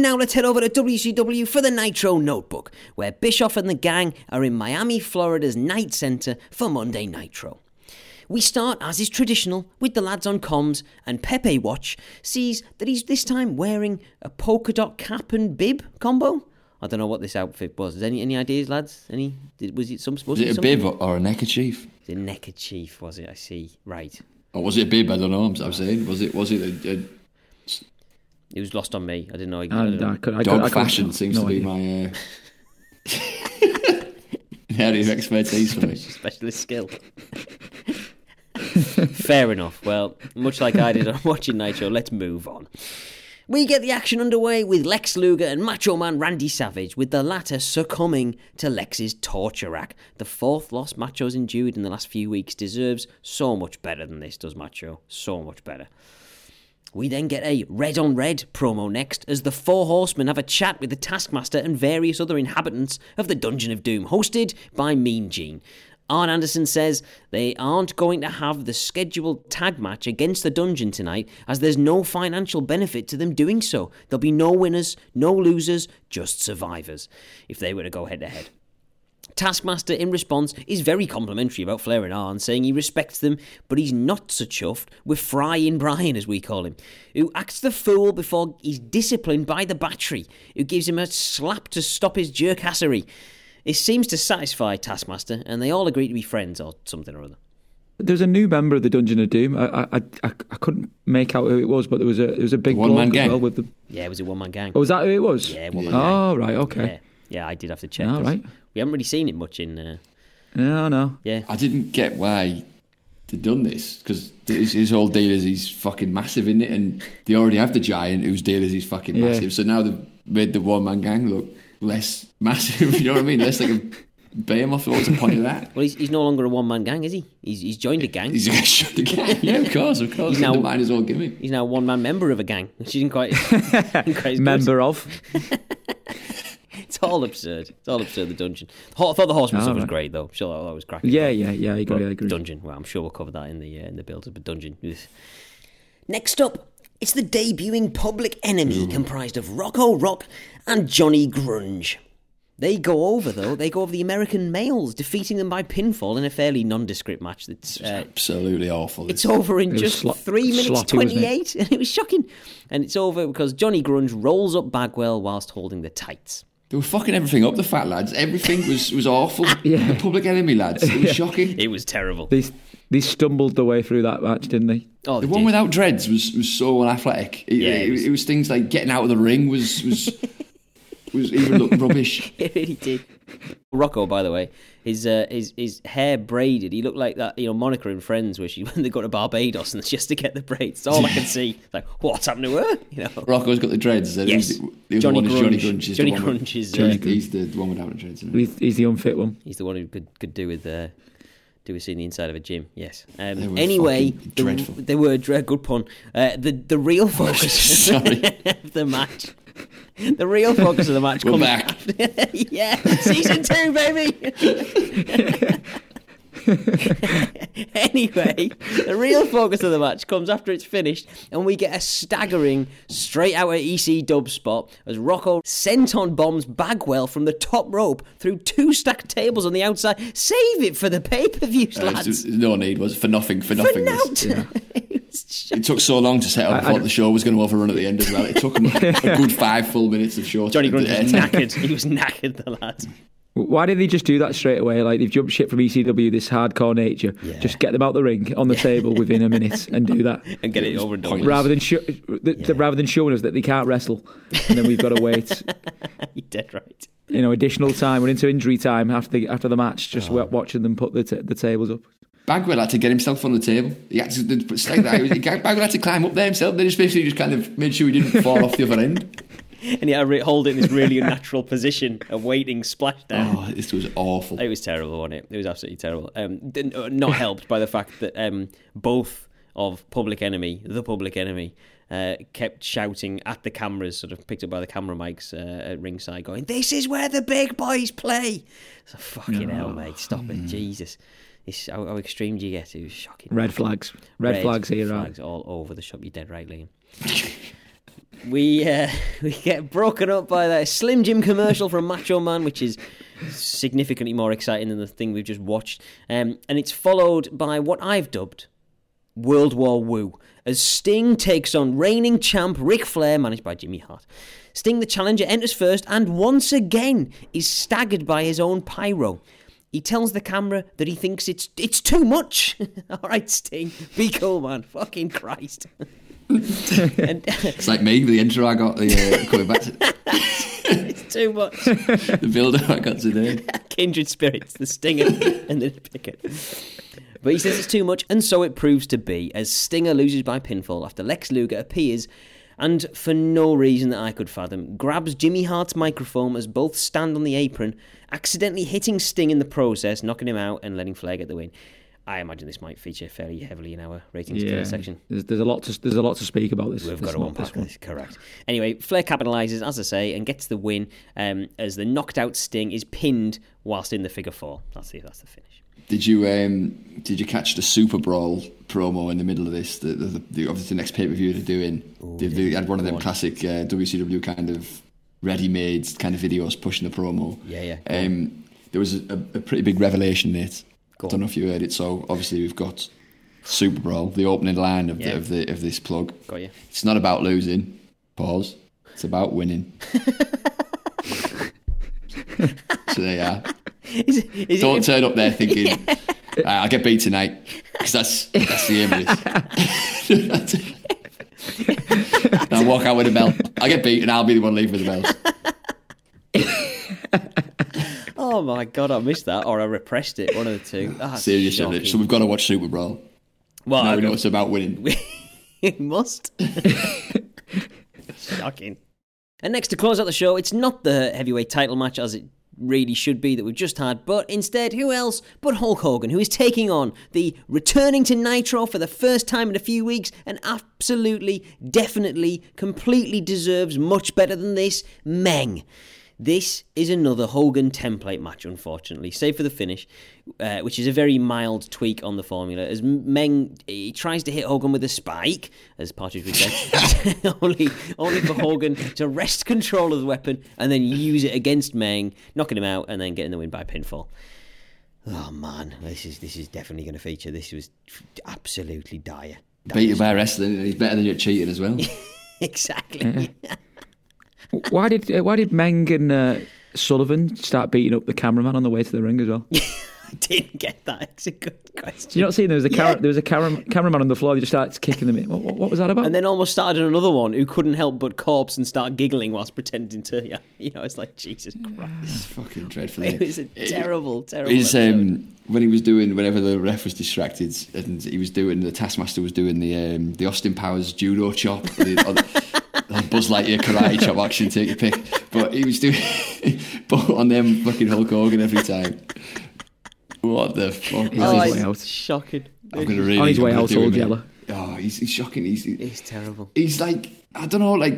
And now let's head over to WCW for the Nitro Notebook, where Bischoff and the gang are in Miami, Florida's Knight Center for Monday Nitro. We start, as is traditional, with the lads on comms, and Pepe Watch sees that he's this time wearing a polka dot cap and bib combo. I don't know what this outfit was. Any any ideas, lads? Any? Did, was it some supposed Was to it a bib or a neckerchief? It was a neckerchief, was it? I see. Right. Or was it a bib? I don't know. I'm, I'm saying, was it was it a, a It was lost on me. I didn't know. I, I And didn't I could, I dog I could- fashion? Seems no to be idea. my uh, area of expertise for me. specialist skill. Fair enough. Well, much like I did on watching Nitro, let's move on. We get the action underway with Lex Luger and Macho Man Randy Savage, with the latter succumbing to Lex's torture rack. The fourth loss Macho's endured in the last few weeks deserves so much better than this, does Macho? So much better. We then get a red on red promo next as the Four Horsemen have a chat with the Taskmaster and various other inhabitants of the Dungeon of Doom, hosted by Mean Gene. Arn Anderson says they aren't going to have the scheduled tag match against the Dungeon tonight as there's no financial benefit to them doing so. There'll be no winners, no losers, just survivors if they were to go head to head. Taskmaster, in response, is very complimentary about Flair and Arn, saying he respects them, but he's not so chuffed with Flyin' Brian, as we call him, who acts the fool before he's disciplined by the battery, who gives him a slap to stop his jerkassery. It seems to satisfy Taskmaster, and they all agree to be friends or something or other. There's a new member of the Dungeon of Doom. I I, I, I couldn't make out who it was, but there was a there was a big The one-man gang? well with the. Yeah, it was a one man gang. Oh, was that who it was? Yeah, one man Oh right, okay. Yeah, yeah, I did have to check. All 'cause right. We haven't really seen it much in. Uh, No, no. yeah. I didn't get why they'd done this because his, his whole deal is he's fucking massive in it, and they already have the giant whose deal is he's fucking Yeah. massive. So now they've made the one man gang look less massive. You know what I mean? Less like a behemoth. What's the point of that? Well, he's, he's no longer a one man gang, is he? He's, he's joined a gang. He's gonna shut the gang. Yeah, of course, of course. He's now- the mind is all gimmick. He's now one man member of a gang, which isn't quite, isn't quite as good. Member of. It's all absurd. It's all absurd. The dungeon. I thought the horseman Oh, stuff was great though. Sure, that was cracking. Yeah, yeah, yeah. I agree. But I agree. Dungeon. Well, I'm sure we'll cover that in the uh, in the build up. But dungeon. Next up, it's the debuting Public Enemy, comprised of Rocco Rock and Johnny Grunge. They go over though. They go over the American males, defeating them by pinfall in a fairly nondescript match. That's uh, Absolutely awful. It's over in was just slo- three minutes sloppy, wasn't it? twenty-eight, and it was shocking. And it's over because Johnny Grunge rolls up Bagwell whilst holding the tights. They were fucking everything up, the fat lads. Everything was, was awful. Yeah. The public enemy lads. It was shocking. It was terrible. They they stumbled their way through that match, didn't they? oh, The one did. without dreads was, was so unathletic. It, Yeah, it, it was, was- things like getting out of the ring was was was even look rubbish. It really did. Rocco, by the way, his uh, his his hair braided. He looked like that, you know, Monica in Friends, where she when they go to Barbados and she just to get the braids. All I can see. Like, what's happened to her? You know. Rocco's got the dreads. and Yes. The, the other Johnny one is Johnny Grunge. Grunge. is Johnny the with- Grunge is, uh, Johnny, he's the one without the dreads. He? He's, he's the unfit one. He's the one who could could do with uh, do with seeing the inside of a gym. Yes. Um, anyway, the, they were dre- good pun. Uh, the the real focus Sorry. of the match. The real focus of the match. We're comes back. yeah, season two, baby. anyway, the real focus of the match comes after it's finished, and we get a staggering straight out of EC dub spot as Rocco senton bombs Bagwell from the top rope through two stacked tables on the outside. Save it for the pay per views, Uh, lads. no need was for nothing. For For nothing. nout. this. It was just- It took so long to set up. I, I- thought the show was going to overrun at the end as well. It took him a good five full minutes of show. Johnny to- Grunge was to- knackered. He was knackered, the lad. Why did they just do that straight away? Like they've jumped ship from ECW, this hardcore nature. Just get them out the ring on the table within a minute and do that. And get it over and done with. Rather than sho- th- th- rather than showing us that they can't wrestle, and then we've got to wait. You're dead right. You know, additional time. We're into injury time after the after the match. Just oh. wa- watching them put the t- the tables up. Bagwell had to get himself on the table. He had to, it's like that. Bagwell had to climb up there himself. They just basically just kind of made sure he didn't fall off the other end. And he had to hold it in this really unnatural position, awaiting splashdown. Oh, this was awful. It was terrible, wasn't it? It was absolutely terrible. Um, uh, helped by the fact that um, both of Public Enemy, the Public Enemy, uh, kept shouting at the cameras, sort of picked up by the camera mics uh, at ringside, going, "This is where the big boys play." So fucking hell, mate, stop it, Jesus! It's, how, how extreme do you get? It was shocking. Red flags. Red, flags here. right? Flags all over the shop. You're dead right, Liam. we uh, we get broken up by that Slim Jim commercial from Macho Man, which is significantly more exciting than the thing we've just watched. Um, and it's followed by what I've dubbed World War Woo, as Sting takes on reigning champ Ric Flair, managed by Jimmy Hart. Sting, the challenger, enters first and once again is staggered by his own pyro. He tells the camera that he thinks it's it's too much. All right, Sting, be cool, man. Fucking Christ. It's like me, the intro I got, the uh, coming back to it's too much. the build I got today. kindred spirits, the Stinger and the Picket. But he says it's too much, and so it proves to be, as Stinger loses by pinfall after Lex Luger appears and, for no reason that I could fathom, grabs Jimmy Hart's microphone as both stand on the apron, accidentally hitting Sting in the process, knocking him out and letting Flair get the win. I imagine this might feature fairly heavily in our ratings Yeah. section. There's, there's a lot to there's a lot to speak about this. We've This got to not unpack this this. Correct. Anyway, Flair capitalises, as I say, and gets the win um, as the knocked out Sting is pinned whilst in the figure four. That's the, that's the finish. Did you um, did you catch the Super Brawl promo in the middle of this? The, the, the obviously the next pay per view they're doing. they, they had one of them classic uh, WCW kind of ready made kind of videos pushing the promo. Yeah, yeah. Um, there was a, a pretty big revelation, Nate. I don't know if you heard it. So obviously we've got Super Brawl, the opening line of, Yeah. the, of the of this plug. Got you. It's not about losing. Pause. It's about winning. so there you are. Is, is Don't it, turn up there thinking "Ah, I'll get beat tonight because that's that's the aim of this. I'll walk out with a belt. I get beat and I'll be the one leaving with the belt. oh my god, I missed that, or I repressed it. One of the two. Ah, that's Seriously, shocking. so we've got to watch Super Brawl. well, Now we know know it's about winning. it must. Shocking. And next to close out the show, it's not the heavyweight title match as it really should be that we've just had, but instead, who else but Hulk Hogan, who is taking on the returning to Nitro for the first time in a few weeks and absolutely, definitely, completely deserves much better than this, Meng. This is another Hogan template match, unfortunately, save for the finish, uh, which is a very mild tweak on the formula. As Meng he tries to hit Hogan with a spike, as Partridge would say, only, only for Hogan to wrest control of the weapon and then use it against Meng, knocking him out, and then getting the win by pinfall. Oh man, this is this is definitely going to feature. This was absolutely dire. Beat you by wrestling and he's better than you at cheating as well. Exactly. Why did uh, why did Meng and uh, Sullivan start beating up the cameraman on the way to the ring as well? I didn't get that. It's a good question. Do you not see there was a Yeah. there was a camera- cameraman on the floor. He just starts kicking them in. What, what, what was that about? And then almost started another one who couldn't help but corpse and start giggling whilst pretending to, yeah, you know, it's like Jesus Christ. It's fucking dreadful. It was a terrible, terrible. His, um, when he was doing whenever the ref was distracted and he was doing the Taskmaster was doing the um, the Austin Powers judo chop, the, or the, Buzz Lightyear karate chop action, take your pick. But he was doing but on them fucking Hulk Hogan every time. What the fuck? He's oh, on his Was way it's out. shocking. I'm gonna really oh, On his way out, do all yellow. Oh, he's, he's shocking. He's It's terrible. he's like I don't know, like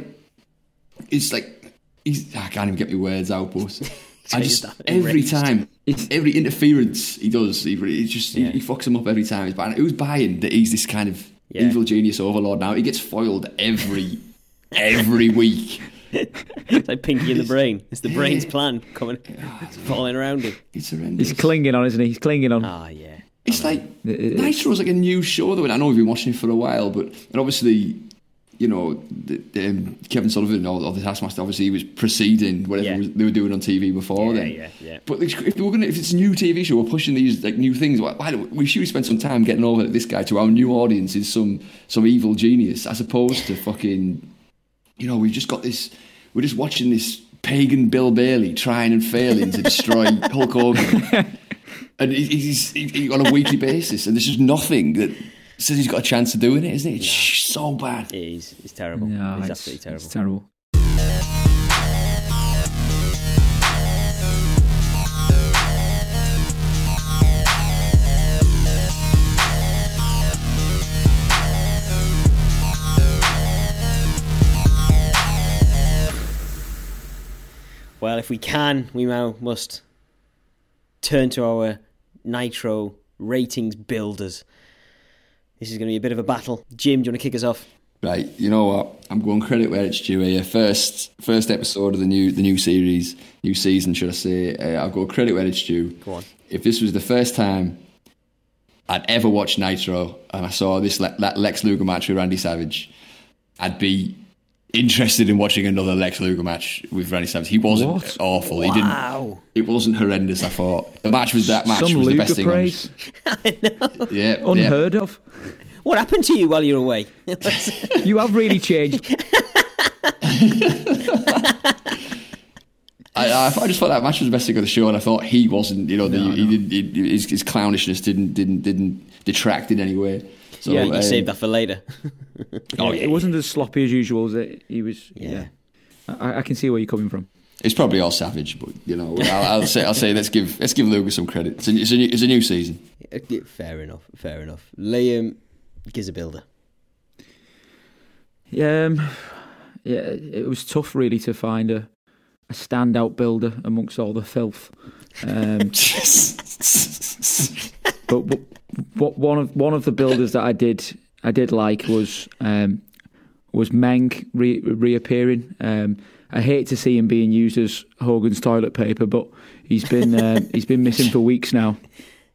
it's like he's I can't even get my words out, but I just every enraged. time, every interference he does, he, he just Yeah. he, he fucks him up every time. He's buying, who's buying that he's this kind of Yeah. evil genius overlord now? He gets foiled every every week. It's like Pinky in the Brain. It's the brain's plan coming, it's falling around him. It's horrendous. He's clinging on, isn't he? He's clinging on. Ah, yeah. It's like It- it- Nitro's like a new show though, and I know we've been watching it for a while, but and obviously, you know, the, the, um, Kevin Sullivan or, or the Taskmaster, obviously he was preceding whatever Yeah. was, they were doing on TV before Yeah, then. yeah, yeah. But if if we're gonna, if it's a new TV show, we're pushing these like new things. Why, why don't we should spend some time getting over that this guy to our new audience is some some evil genius, as opposed to fucking, you know, we've just got this. We're just watching this pagan Bill Bailey trying and failing to destroy Hulk Hogan and he- he's he, he, on a weekly basis, and there's just nothing that says he's got a chance of doing it, isn't it? It's so bad. It is. It's terrible. No, it's, it's, absolutely terrible. it's terrible. Well, if we can, we now must turn to our Nitro ratings builders. This is going to be a bit of a battle. Jim, do you want to kick us off? Right, you know what? I'm going credit where it's due here. First, first episode of the new the new series, new season, should I say? Uh, I'll go credit where it's due. Go on. If this was the first time I'd ever watched Nitro and I saw this Le- Lex Luger match with Randy Savage, I'd be interested in watching another Lex Luger match with Randy Savage. He wasn't What? awful. He didn't. It wasn't horrendous. I thought the match was that match Some was the best thing. on praise, it. Yeah, yeah. unheard of. What happened to you while you were away? You have really changed. I, I, I just thought that match was the best thing of the show, and I thought he wasn't. You know, the, No, he no. did he, his, his clownishness didn't didn't didn't detract in any way. So, yeah, you um, saved that for later. Oh, it wasn't as sloppy as usual. As it, he was. Yeah. Yeah, I, I can see where you're coming from. It's probably all savage, but you know, I'll, I'll say I'll say let's give let's give Luger some credit. It's a, it's a, new, it's a new season. fair enough. Fair enough. Liam gives a builder. Um, yeah, it was tough really to find a, a standout builder amongst all the filth. Um, but what, what one of one of the builders that I did I did like was um, was Meng re- reappearing. Um, I hate to see him being used as Hogan's toilet paper, but he's been uh, he's been missing for weeks now.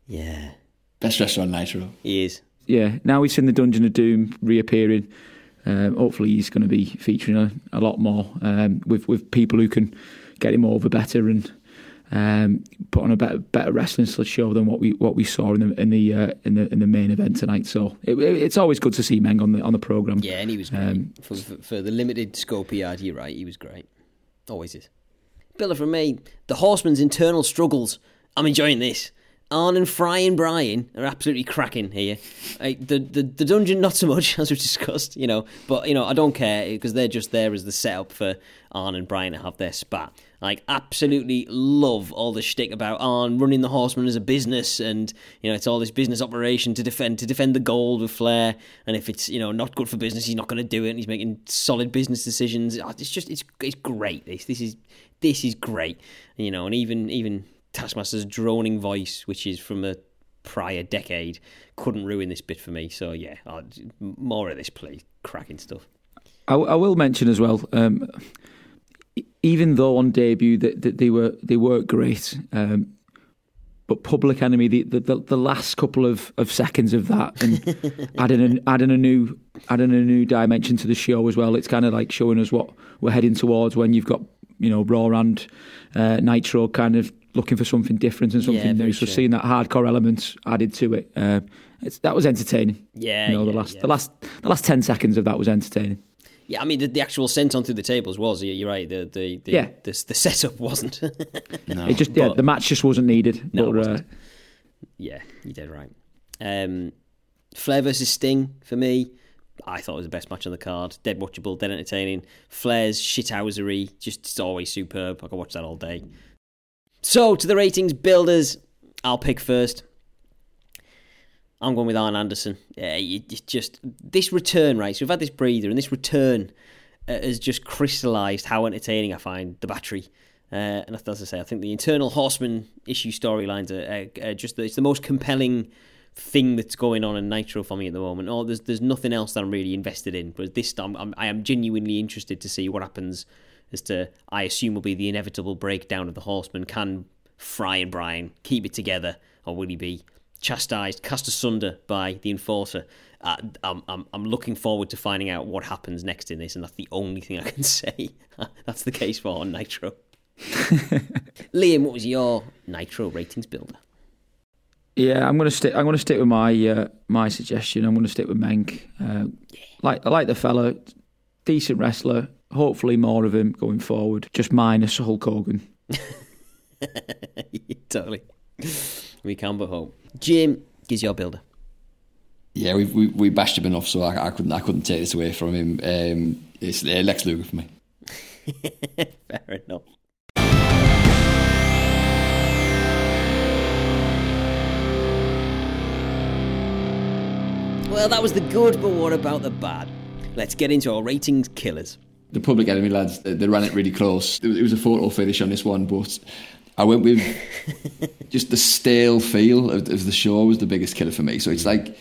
Yeah, Best restaurant Nitro. he is. Yeah, now he's in the Dungeon of Doom reappearing. Um, hopefully, he's going to be featuring a, a lot more um, with with people who can get him over better and um, put on a better better wrestling show than what we what we saw in the in the uh, in the in the main event tonight. So it, it's always good to see Meng on the on the program. Yeah, and he was great. Um, for, for, for the limited scope he had, you're right, he was great. Always is. Biller from me, the Horseman's internal struggles. I'm enjoying this. Arn and Flyin' Brian are absolutely cracking here. Uh, the, the the dungeon not so much as we've discussed, you know, but you know I don't care because they're just there as the setup for Arn and Brian to have their spat. Like absolutely love all the shtick about Arn running the Horseman as a business, and you know it's all this business operation to defend to defend the gold with Flair. And if it's you know not good for business, he's not going to do it. And he's making solid business decisions. Oh, It's just it's it's great. This this is this is great. You know, and even even Taskmaster's droning voice, which is from a prior decade, couldn't ruin this bit for me. So yeah, i more of this, please. Cracking stuff. I, I will mention as well. Um, even though on debut that, that they were they weren't great, um, but Public Enemy the, the, the, the last couple of, of seconds of that and adding a, adding a new adding a new dimension to the show as well. It's kind of like showing us what we're heading towards when you've got you know Raw and uh, Nitro kind of looking for something different and something Yeah, new. So true. seeing that hardcore element added to it, uh, it's, that was entertaining. Yeah, you know the last yeah. the last the last ten seconds of that was entertaining. Yeah, I mean the, the actual senton through the tables was. You're right. The the the, Yeah. the, the setup wasn't. No. It just yeah, But- the match just wasn't needed. No, it but, wasn't. Uh, yeah, you did right. Um, Flair versus Sting for me. I thought it was the best match on the card. Dead watchable, dead entertaining. Flair's shithousery, just always superb. I could watch that all day. So to the ratings builders, I'll pick first. I'm going with Arn Anderson. Yeah, you, you just this return, right? So we've had this breather, and this return uh, has just crystallised how entertaining I find the battery. Uh, and as I say, I think the internal Horseman issue storylines are, are, are just the, it's the most compelling thing that's going on in Nitro for me at the moment. Oh, there's there's nothing else that I'm really invested in, but this time I'm, I am genuinely interested to see what happens. As to, I assume, will be the inevitable breakdown of the Horseman. Can Flyin' Brian keep it together, or will he be chastised, cast asunder by the enforcer? Uh, I'm, I'm, I'm looking forward to finding out what happens next in this, and that's the only thing I can say. that's the case for Nitro. Liam, what was your Nitro ratings builder? Yeah, I'm gonna stick. I'm gonna stick with my uh, my suggestion. I'm gonna stick with Meng. Uh, like I like the fellow, decent wrestler. Hopefully more of him going forward. Just minus Hulk Hogan. totally. We can but hope. Jim, gives your builder. Yeah, we, we we bashed him enough, so I, I couldn't I couldn't take this away from him. Um, it's uh, Lex Luger for me. Fair enough. Well, that was the good, but what about the bad? Let's get into our ratings killers. The Public Enemy lads, they, they ran it really close. It was, it was a photo finish on this one, but I went with just the stale feel of, of the show was the biggest killer for me. So it's mm. like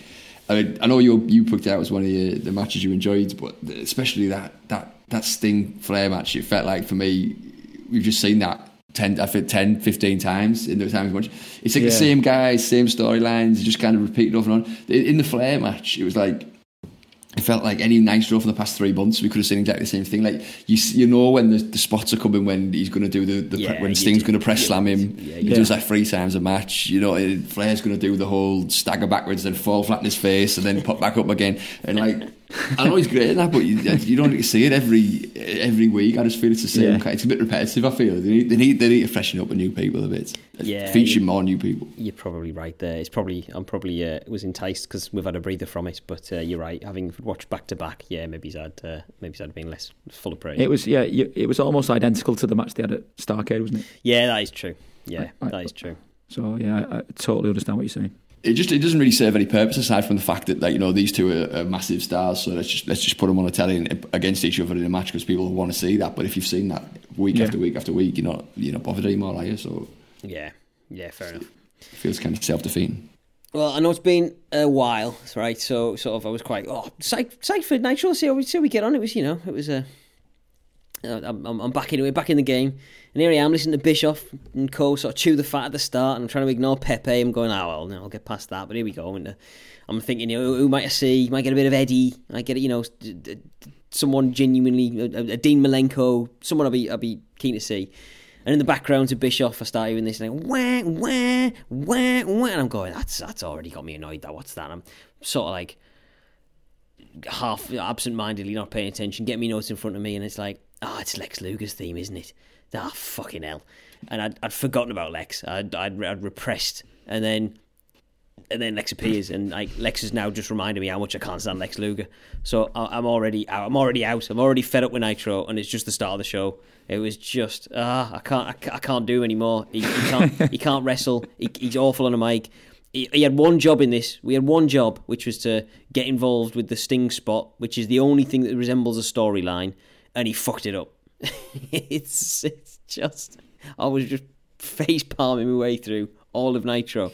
I, I know you you picked out as one of your, the matches you enjoyed, but especially that that that Sting Flair match, it felt like for me we've just seen that 10, I think 10, 15 times in those times much. It's like Yeah. the same guys, same storylines, just kind of repeating over and on. In, in the Flair match, it was like it felt like any Nitro for the past three months, we could have seen exactly the same thing. Like you, you know when the, the spots are coming, when he's going to do the, the Yeah, when Sting's going to press Yeah, slam him. yeah, he does that three times a match. You know, Flair's going to do the whole stagger backwards and fall flat in his face and then pop back up again. And like, I know he's great at that, but you, you don't get to see it every every week. I just feel it's the same. Yeah. It's a bit repetitive. I feel they need they need, they need to freshen up with new people a bit. Yeah, feature more new people. You're probably right there. It's probably I'm probably uh, was enticed because we've had a breather from it, but uh, you're right. Having watched back to back, yeah, maybe he's had uh, maybe he's had been less full of praise. It was yeah, you- it was almost identical to the match they had at Starcade, wasn't it? yeah, that is true. Yeah, I- I- that is true. So yeah, I, I totally understand what you're saying. It just it doesn't really serve any purpose aside from the fact that like you know these two are, are massive stars. So let's just let's just put them on a telly and, against each other in a match because people want to see that. But if you've seen that week Yeah. after week after week, you're not you're not bothered anymore, are you? So Yeah, yeah, fair enough. it feels kind of self defeating. Well, I know it's been a while, right? So, sort of, I was quite oh, psyched, psyched for Nitro. See how we see how we get on. It was, you know, it was a. Uh, I'm, I'm I'm back into it, back in the game, and here I am listening to Bischoff and Co. sort of chew the fat at the start, and I'm trying to ignore Pepe. I'm going, oh well, no, I'll get past that. But here we go, and uh, I'm thinking, you know, who might I see? Might get a bit of Eddie. Might get, you know, someone genuinely, a, a Dean Malenko, someone I'll be, I'll be keen to see. And in the background to Bischoff, I start hearing this, like, wah, wah, wah, wah, and I'm going, that's that's already got me annoyed. That what's that? I'm sort of like half absent-mindedly not paying attention, get me notes in front of me, and it's like, ah, it's Lex Luger's theme, isn't it? Ah, fucking hell! And I'd, I'd forgotten about Lex. I'd, I'd I'd repressed, and then and then Lex appears, and like Lex has now just reminded me how much I can't stand Lex Luger. So I, I'm already out. I'm already out. I'm already fed up with Nitro, and it's just the start of the show. It was just ah, I can't, I, I can't do anymore. He, he can't, he can't wrestle. He, he's awful on a mic. He, he had one job in this. We had one job, which was to get involved with the Sting spot, which is the only thing that resembles a storyline, and he fucked it up. it's, it's just, I was just face palming my way through all of Nitro.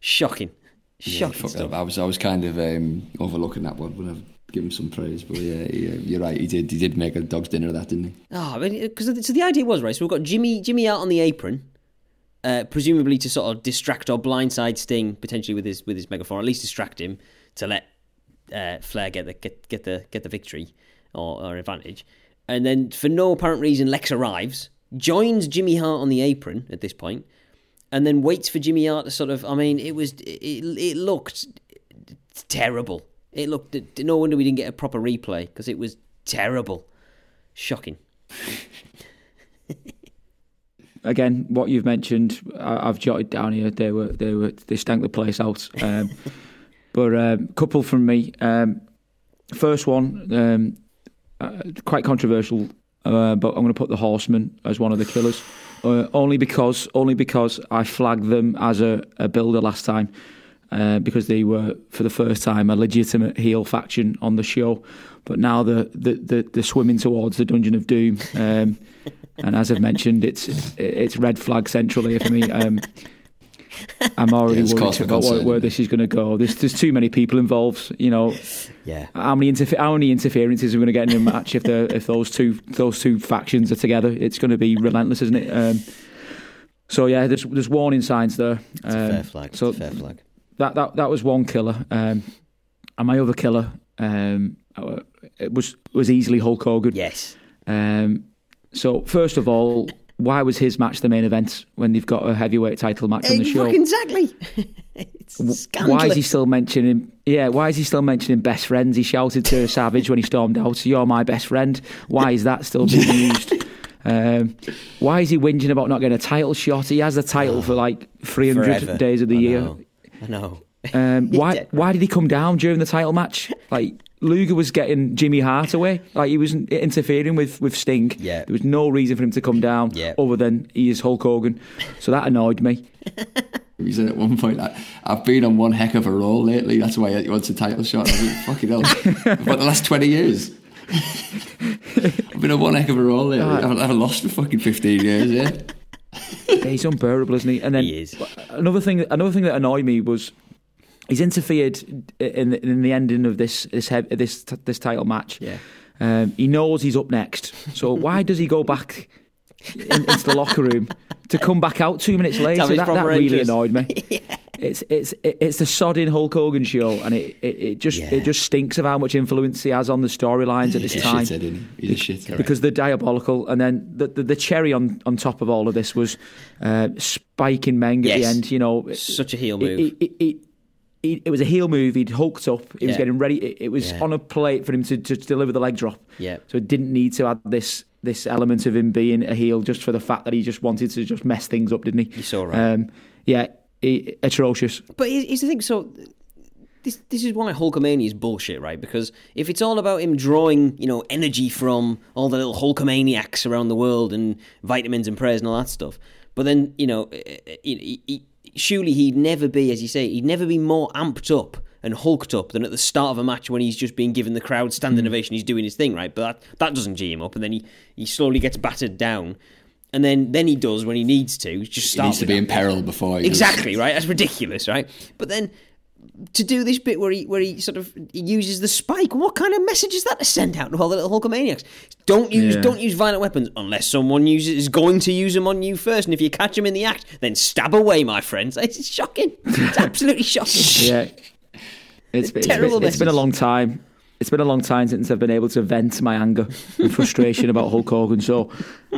Shocking. Shocking stuff. I was I was kind of um, overlooking that one when I give him some praise, but yeah, he, uh, you're right. He did he did make a dog's dinner of that, didn't he? Oh, because so the idea was right. So we've got Jimmy Jimmy out on the apron, uh, presumably to sort of distract or blindside Sting potentially with his with his megaphone, at least distract him to let uh, Flair get the get, get the get the victory or, or advantage. And then for no apparent reason, Lex arrives, joins Jimmy Hart on the apron at this point, and then waits for Jimmy Hart to sort of. I mean, it was it, it looked terrible. It looked no wonder we didn't get a proper replay because it was terrible, shocking. again, what you've mentioned, I, I've jotted down here. They were they were they stank the place out. Um, but a um, couple from me. Um, first one, um, uh, quite controversial, uh, but I'm going to put the Horsemen as one of the killers, uh, only because only because I flagged them as a, a builder last time. Uh, because they were for the first time a legitimate heel faction on the show, but now the the the, the swimming towards the Dungeon of Doom, um, and as I've mentioned, it's it's red flag central here for me. Um, I'm already Yeah, worried about where, where this is going to go. There's there's too many people involved. You know, Yeah. how many interfe- how many interferences are we going to get in a match if the if those two those two factions are together? It's going to be relentless, isn't it? Um, so yeah, there's there's warning signs there. Um, fair flag. So fair flag. that that that was one killer. Um, and my other killer um, it was was easily Hulk Hogan. Yes. Um, so first of all, why was his match the main event when they've got a heavyweight title match on the show? Exactly. it's scandalous. Why is he still mentioning? Yeah, why is he still mentioning best friends? He shouted to Savage when he stormed out, "You're my best friend." Why is that still being used? Um, why is he whinging about not getting a title shot? He has a title for like 300 Forever. days of the I year. know. I know. Um, why why did he come down during the title match? Like Luger was getting Jimmy Hart away. Like he was interfering with, with Sting. Yeah. There was no reason for him to come down Yeah. other than he is Hulk Hogan. So that annoyed me. He said at one point, I, I've been on one heck of a roll lately. That's why he wants a title shot. I mean, fucking hell. For the last 20 years. I've been on one heck of a roll lately. I haven't, I haven't lost for fucking 15 years, yeah. Yeah, he's unbearable, isn't he? And then He is. another thing another thing that annoyed me was he's interfered in the, in the ending of this this this this title match. Yeah. Um, he knows he's up next, so why does he go back in, into the locker room to come back out two minutes later? That, that really annoyed me. It's it's it's the sodding Hulk Hogan show, and it, it, it just Yeah. it just stinks of how much influence he has on the storylines at this He's time shithead, isn't he? He's a shit. because they're diabolical. And then the, the, the cherry on, on top of all of this was uh, spiking Meng at the end. You know, Such a heel it, move. it, it, it, was a heel move. He'd hulked up. He was getting ready. It, it was Yeah. on a plate for him to, to deliver the leg drop. Yeah. So it didn't need to add this this element of him being a heel just for the fact that he just wanted to just mess things up, didn't he? You're so right. Um, yeah, he, atrocious. But here's the thing. So this this is why Hulkamania is bullshit, right? Because if it's all about him drawing, you know, energy from all the little Hulkamaniacs around the world and vitamins and prayers and all that stuff, but then you know, eh, eh, he, he, surely he'd never be, as you say, he'd never be more amped up and hulked up than at the start of a match when he's just being given the crowd standing hmm. ovation. He's doing his thing, right? But that that doesn't g him up, and then he he slowly gets battered down. And then, then he does when he needs to. Just He start needs to be that in peril before he does. Exactly, right? That's ridiculous, right? But then to do this bit where he where he sort of uses the spike. What kind of message is that to send out to all the little Hulkamaniacs? Don't use Yeah. don't use violent weapons unless someone uses is going to use them on you first. And if you catch them in the act, then stab away, my friends. It's shocking. It's absolutely shocking. Yeah, it's, been- it's, Terrible been, it's been a long time. It's been a long time since I've been able to vent my anger and frustration about Hulk Hogan. So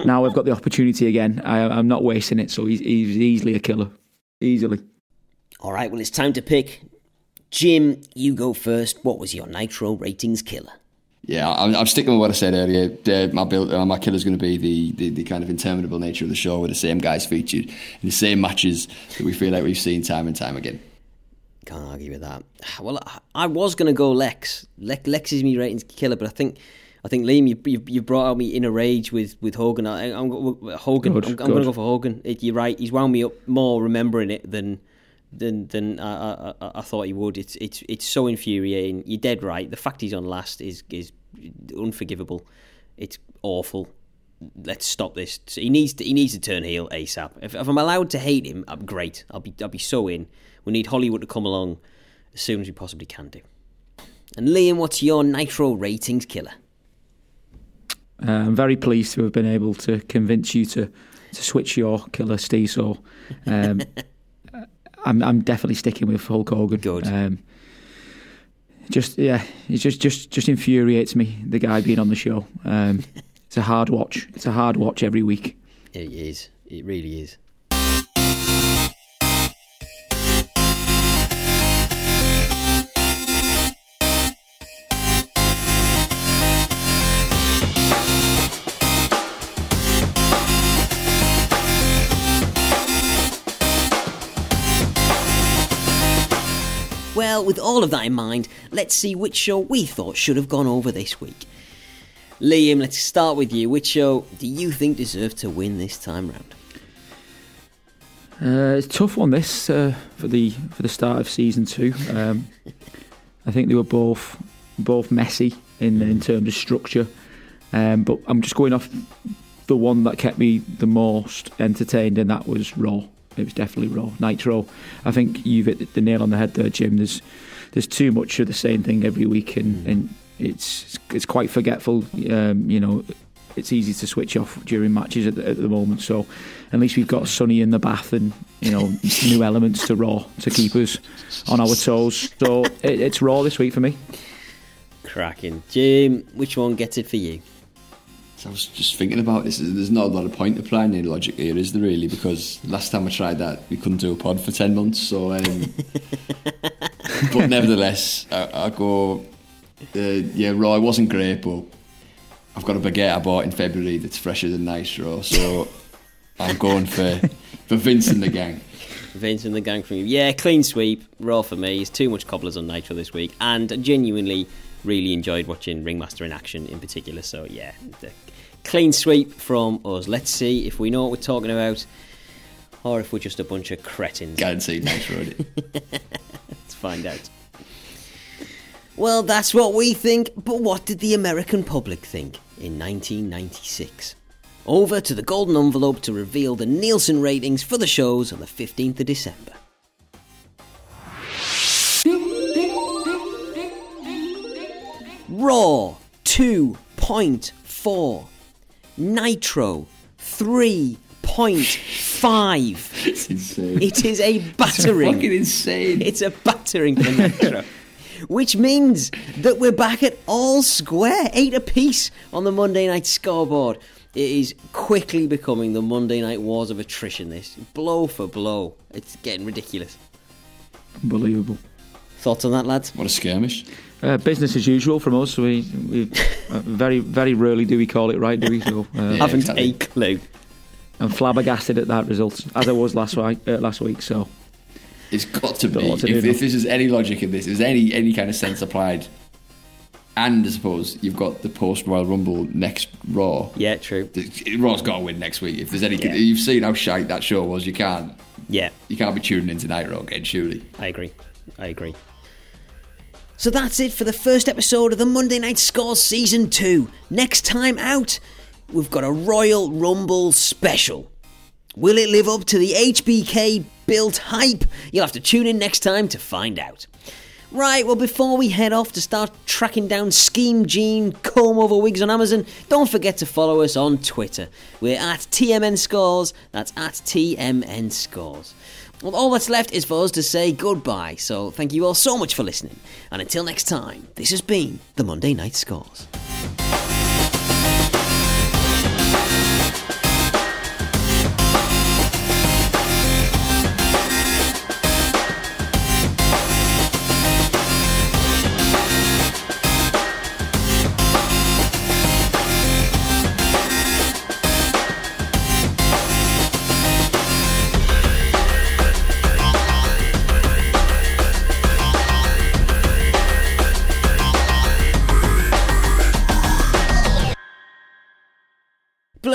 now I've got the opportunity again. I, I'm not wasting it. So he's, he's easily a killer, easily. All right, well, it's time to pick. Jim, you go first. What was your Nitro ratings killer? Yeah, I'm, I'm sticking with what I said earlier. Uh, my build, uh, my killer's going to be the, the, the kind of interminable nature of the show, with the same guys featured in the same matches that we feel like we've seen time and time again. Can't argue with that. Well, I- I was going to go Lex. Lex. Lex is my ratings killer, but I think, I think Liam, you you, you brought out me in a rage with with Hogan. I, I'm Hogan. Good, I'm, I'm going to go for Hogan. It, you're right. He's wound me up more remembering it than than than I, I, I- thought he would. It's it's it's so infuriating. You're dead right. The fact he's on last is is unforgivable. It's awful. Let's stop this. So he needs to, he needs to turn heel ASAP. If, if I'm allowed to hate him, I'm great. I'll be I'll be so in. We need Hollywood to come along as soon as we possibly can do. And Liam, what's your Nitro ratings killer? Uh, I'm very pleased to have been able to convince you to, to switch your killer, Steve. So um, I'm, I'm definitely sticking with Hulk Hogan. Good. Um, just yeah, it just just just infuriates me the guy being on the show. Um, it's a hard watch. It's a hard watch every week. It is. It really is. Well, with all of that in mind, let's see which show we thought should have gone over this week. Liam, let's start with you. Which show do you think deserved to win this time round? Uh, it's a tough one this uh, for the for the start of season two. Um, I think they were both both messy in in terms of structure, um, but I'm just going off the one that kept me the most entertained, and that was Raw. It was definitely Raw. Nitro. I think you've hit the nail on the head there, Jim. There's there's too much of the same thing every week, and, and it's it's quite forgetful. Um, you know, it's easy to switch off during matches at the, at the moment. So at least we've got Sunny in the bath and you know new elements to Raw to keep us on our toes. So it, it's Raw this week for me. Cracking. Jim, which one gets it for you? So I was just thinking about this. There's not a lot of point applying any logic here, is there really? Because last time I tried that, we couldn't do a pod for 10 months. So, um, but nevertheless, I, I go, uh, yeah, Raw, it wasn't great, but I've got a baguette I bought in February that's fresher than Nitro. So I'm going for, for Vince and the gang. Vince and the gang from you. Yeah, clean sweep. Raw for me. It's too much cobblers on Nitro this week, and I genuinely really enjoyed watching Ringmaster in action in particular. So yeah, clean sweep from us. Let's see if we know what we're talking about, or if we're just a bunch of cretins. Guaranteed Nitro. innit? Let's find out. Well, that's what we think, but what did the American public think in 1996? Over to the Golden Envelope to reveal the Nielsen ratings for the shows on the 15th of December. Raw 2.4. Nitro 3.5. It's insane. It is a battering. It's fucking insane. It's a battering for Nitro. Which means that we're back at all square, eight apiece on the Monday night scoreboard. It is quickly becoming the Monday night wars of attrition. This blow for blow, it's getting ridiculous. Unbelievable. Thoughts on that, lads? What a skirmish. Uh, business as usual from us. We, we uh, very very rarely do we call it right, do we? So, uh, Yeah. Haven't exactly. a clue. I'm flabbergasted at that result, as I was last week. Uh, last week, so It's got to be. to if, do if this is any logic in this, if there's any any kind of sense applied, and I suppose you've got the post Royal Rumble next Raw. Yeah, true. the- Raw's got to win next week. If there's any, Yeah. you've seen how shite that show was. You can't, Yeah, you can't be tuning into Nitro again, surely. I agree. I agree. So that's it for the first episode of the Monday Night Scores Season 2. Next time out, we've got a Royal Rumble special. Will it live up to the HBK built hype? You'll have to tune in next time to find out. Right, well, before we head off to start tracking down Mean Gene comb over wigs on Amazon, don't forget to follow us on Twitter. We're at TMN Scores, that's at TMN Scores. Well, all that's left is for us to say goodbye, so thank you all so much for listening. And until next time, this has been the Monday Night Scores.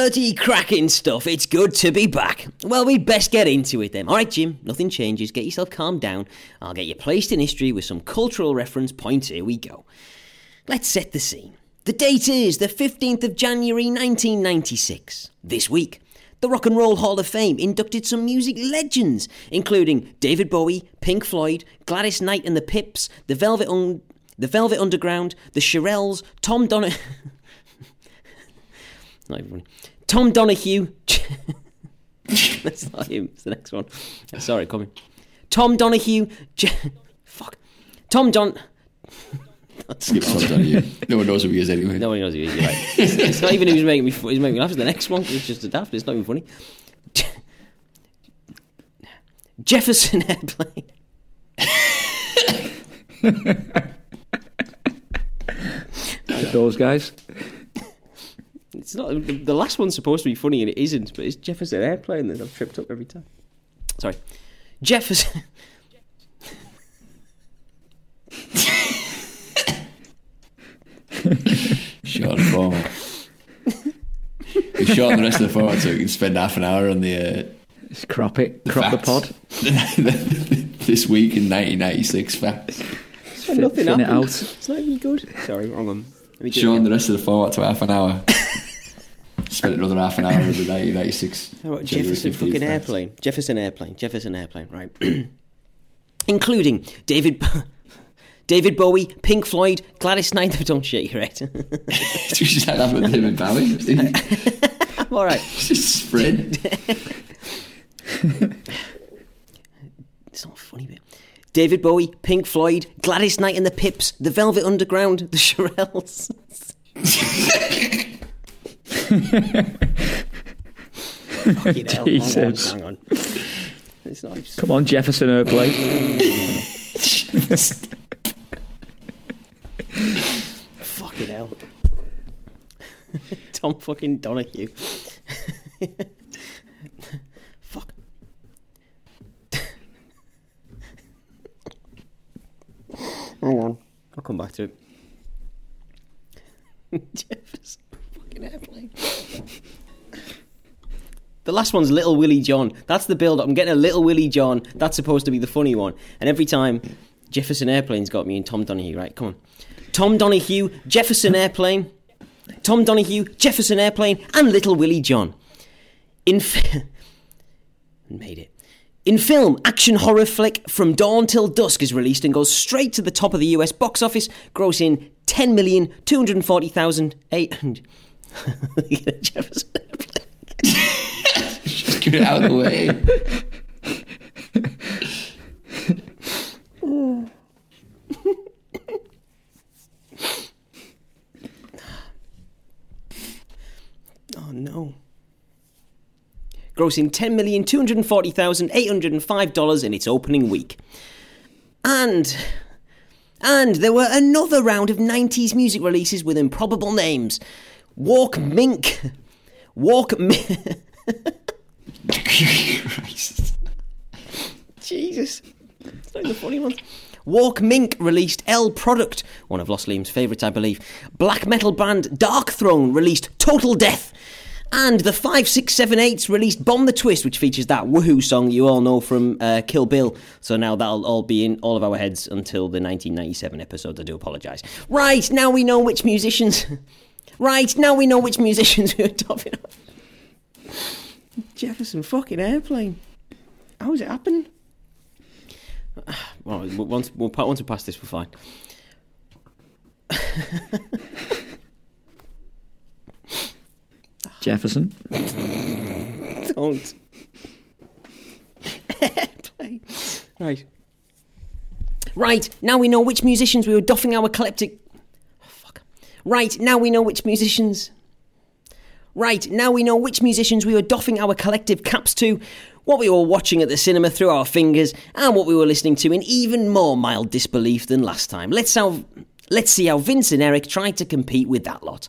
Bloody cracking stuff. It's good to be back. Well, we'd best get into it then. All right, Jim, nothing changes. Get yourself calmed down. I'll get you placed in history with some cultural reference points. Here we go. Let's set the scene. The date is the 15th of January 1996. This week, the Rock and Roll Hall of Fame inducted some music legends, including David Bowie, Pink Floyd, Gladys Knight and the Pips, the Velvet, Un- the Velvet Underground, the Shirelles, Tom Donner. not even funny. Tom Donahue. That's not him. It's the next one. Sorry, coming. Tom Donahue. J- fuck. Tom Don. Skip Tom Donahue. No one knows who he is anyway. No one knows who he is. You're right. It's, it's not even who's making me. He's making me laugh. It's the next one. It's just a daft. It's not even funny. Jefferson Airplane. Those guys. It's not the, the last one's supposed to be funny and it isn't, but it's Jefferson Airplane that I've tripped up every time. Sorry, Jefferson. Short format. We shorten the rest of the format so we can spend half an hour on the. Uh, Just crop it. Crop the pod. this week in 1996 facts. Nothing thin it happened. out. It's not even good. Sorry, wrong one. Let me do it Shorten the rest of the format to half an hour. Spend another half an hour on the 1996. How about Jefferson fucking airplane? Jefferson airplane. Jefferson airplane. Right. Including David. David Bowie, Pink Floyd, Gladys Knight. Don't shake your head. we just had that with David Bowie. I'm all right. just spread. It's not funny, bit. David Bowie, Pink Floyd, Gladys Knight and the Pips, The Velvet Underground, The Shirelles. Fucking hell. Hang on, Jesus. Hang on. It's not. It's Come on, Jefferson Airplane. fucking hell. Tom fucking Donahue. Fuck. Hang on. I'll come back to it. Jefferson fucking airplane. The last one's Little Willie John. That's the build up. I'm getting a Little Willie John. That's supposed to be the funny one. And every time Jefferson Airplane's got me and Tom Donahue, right? Come on. Tom Donahue, Jefferson Airplane. Tom Donahue, Jefferson Airplane, and Little Willie John. In fi- made it. In film, action horror flick From Dawn Till Dusk is released and goes straight to the top of the US box office, grossing 10,240,800. Jefferson Airplane. Just get it out of the way. Oh no. Grossing $10,240,805 in its opening week. And. And there were another round of 90s music releases with improbable names. Walt Mink. Walt Mink. Jesus. It's not the funny ones. Walt Mink released El Producto, one of Lost Liam's favourites, I believe. Black metal band Darkthrone released Total Death. And the 5678s released Bomb the Twist, which features that woohoo song you all know from uh, Kill Bill. So now that'll all be in all of our heads until the 1997 episode. I do apologise. Right, now we know which musicians. right, now we know which musicians we were topping off. Jefferson fucking airplane. How How's it happen? Well, once we'll, once we pass this, we're fine. Jefferson. Don't. Airplane. Right. Right, now we know which musicians we were doffing our collective. Right, now we know which musicians. Right, now we know which musicians we were doffing our collective caps to, what we were watching at the cinema through our fingers, and what we were listening to in even more mild disbelief than last time. Let's let's see how Vince and Eric tried to compete with that lot.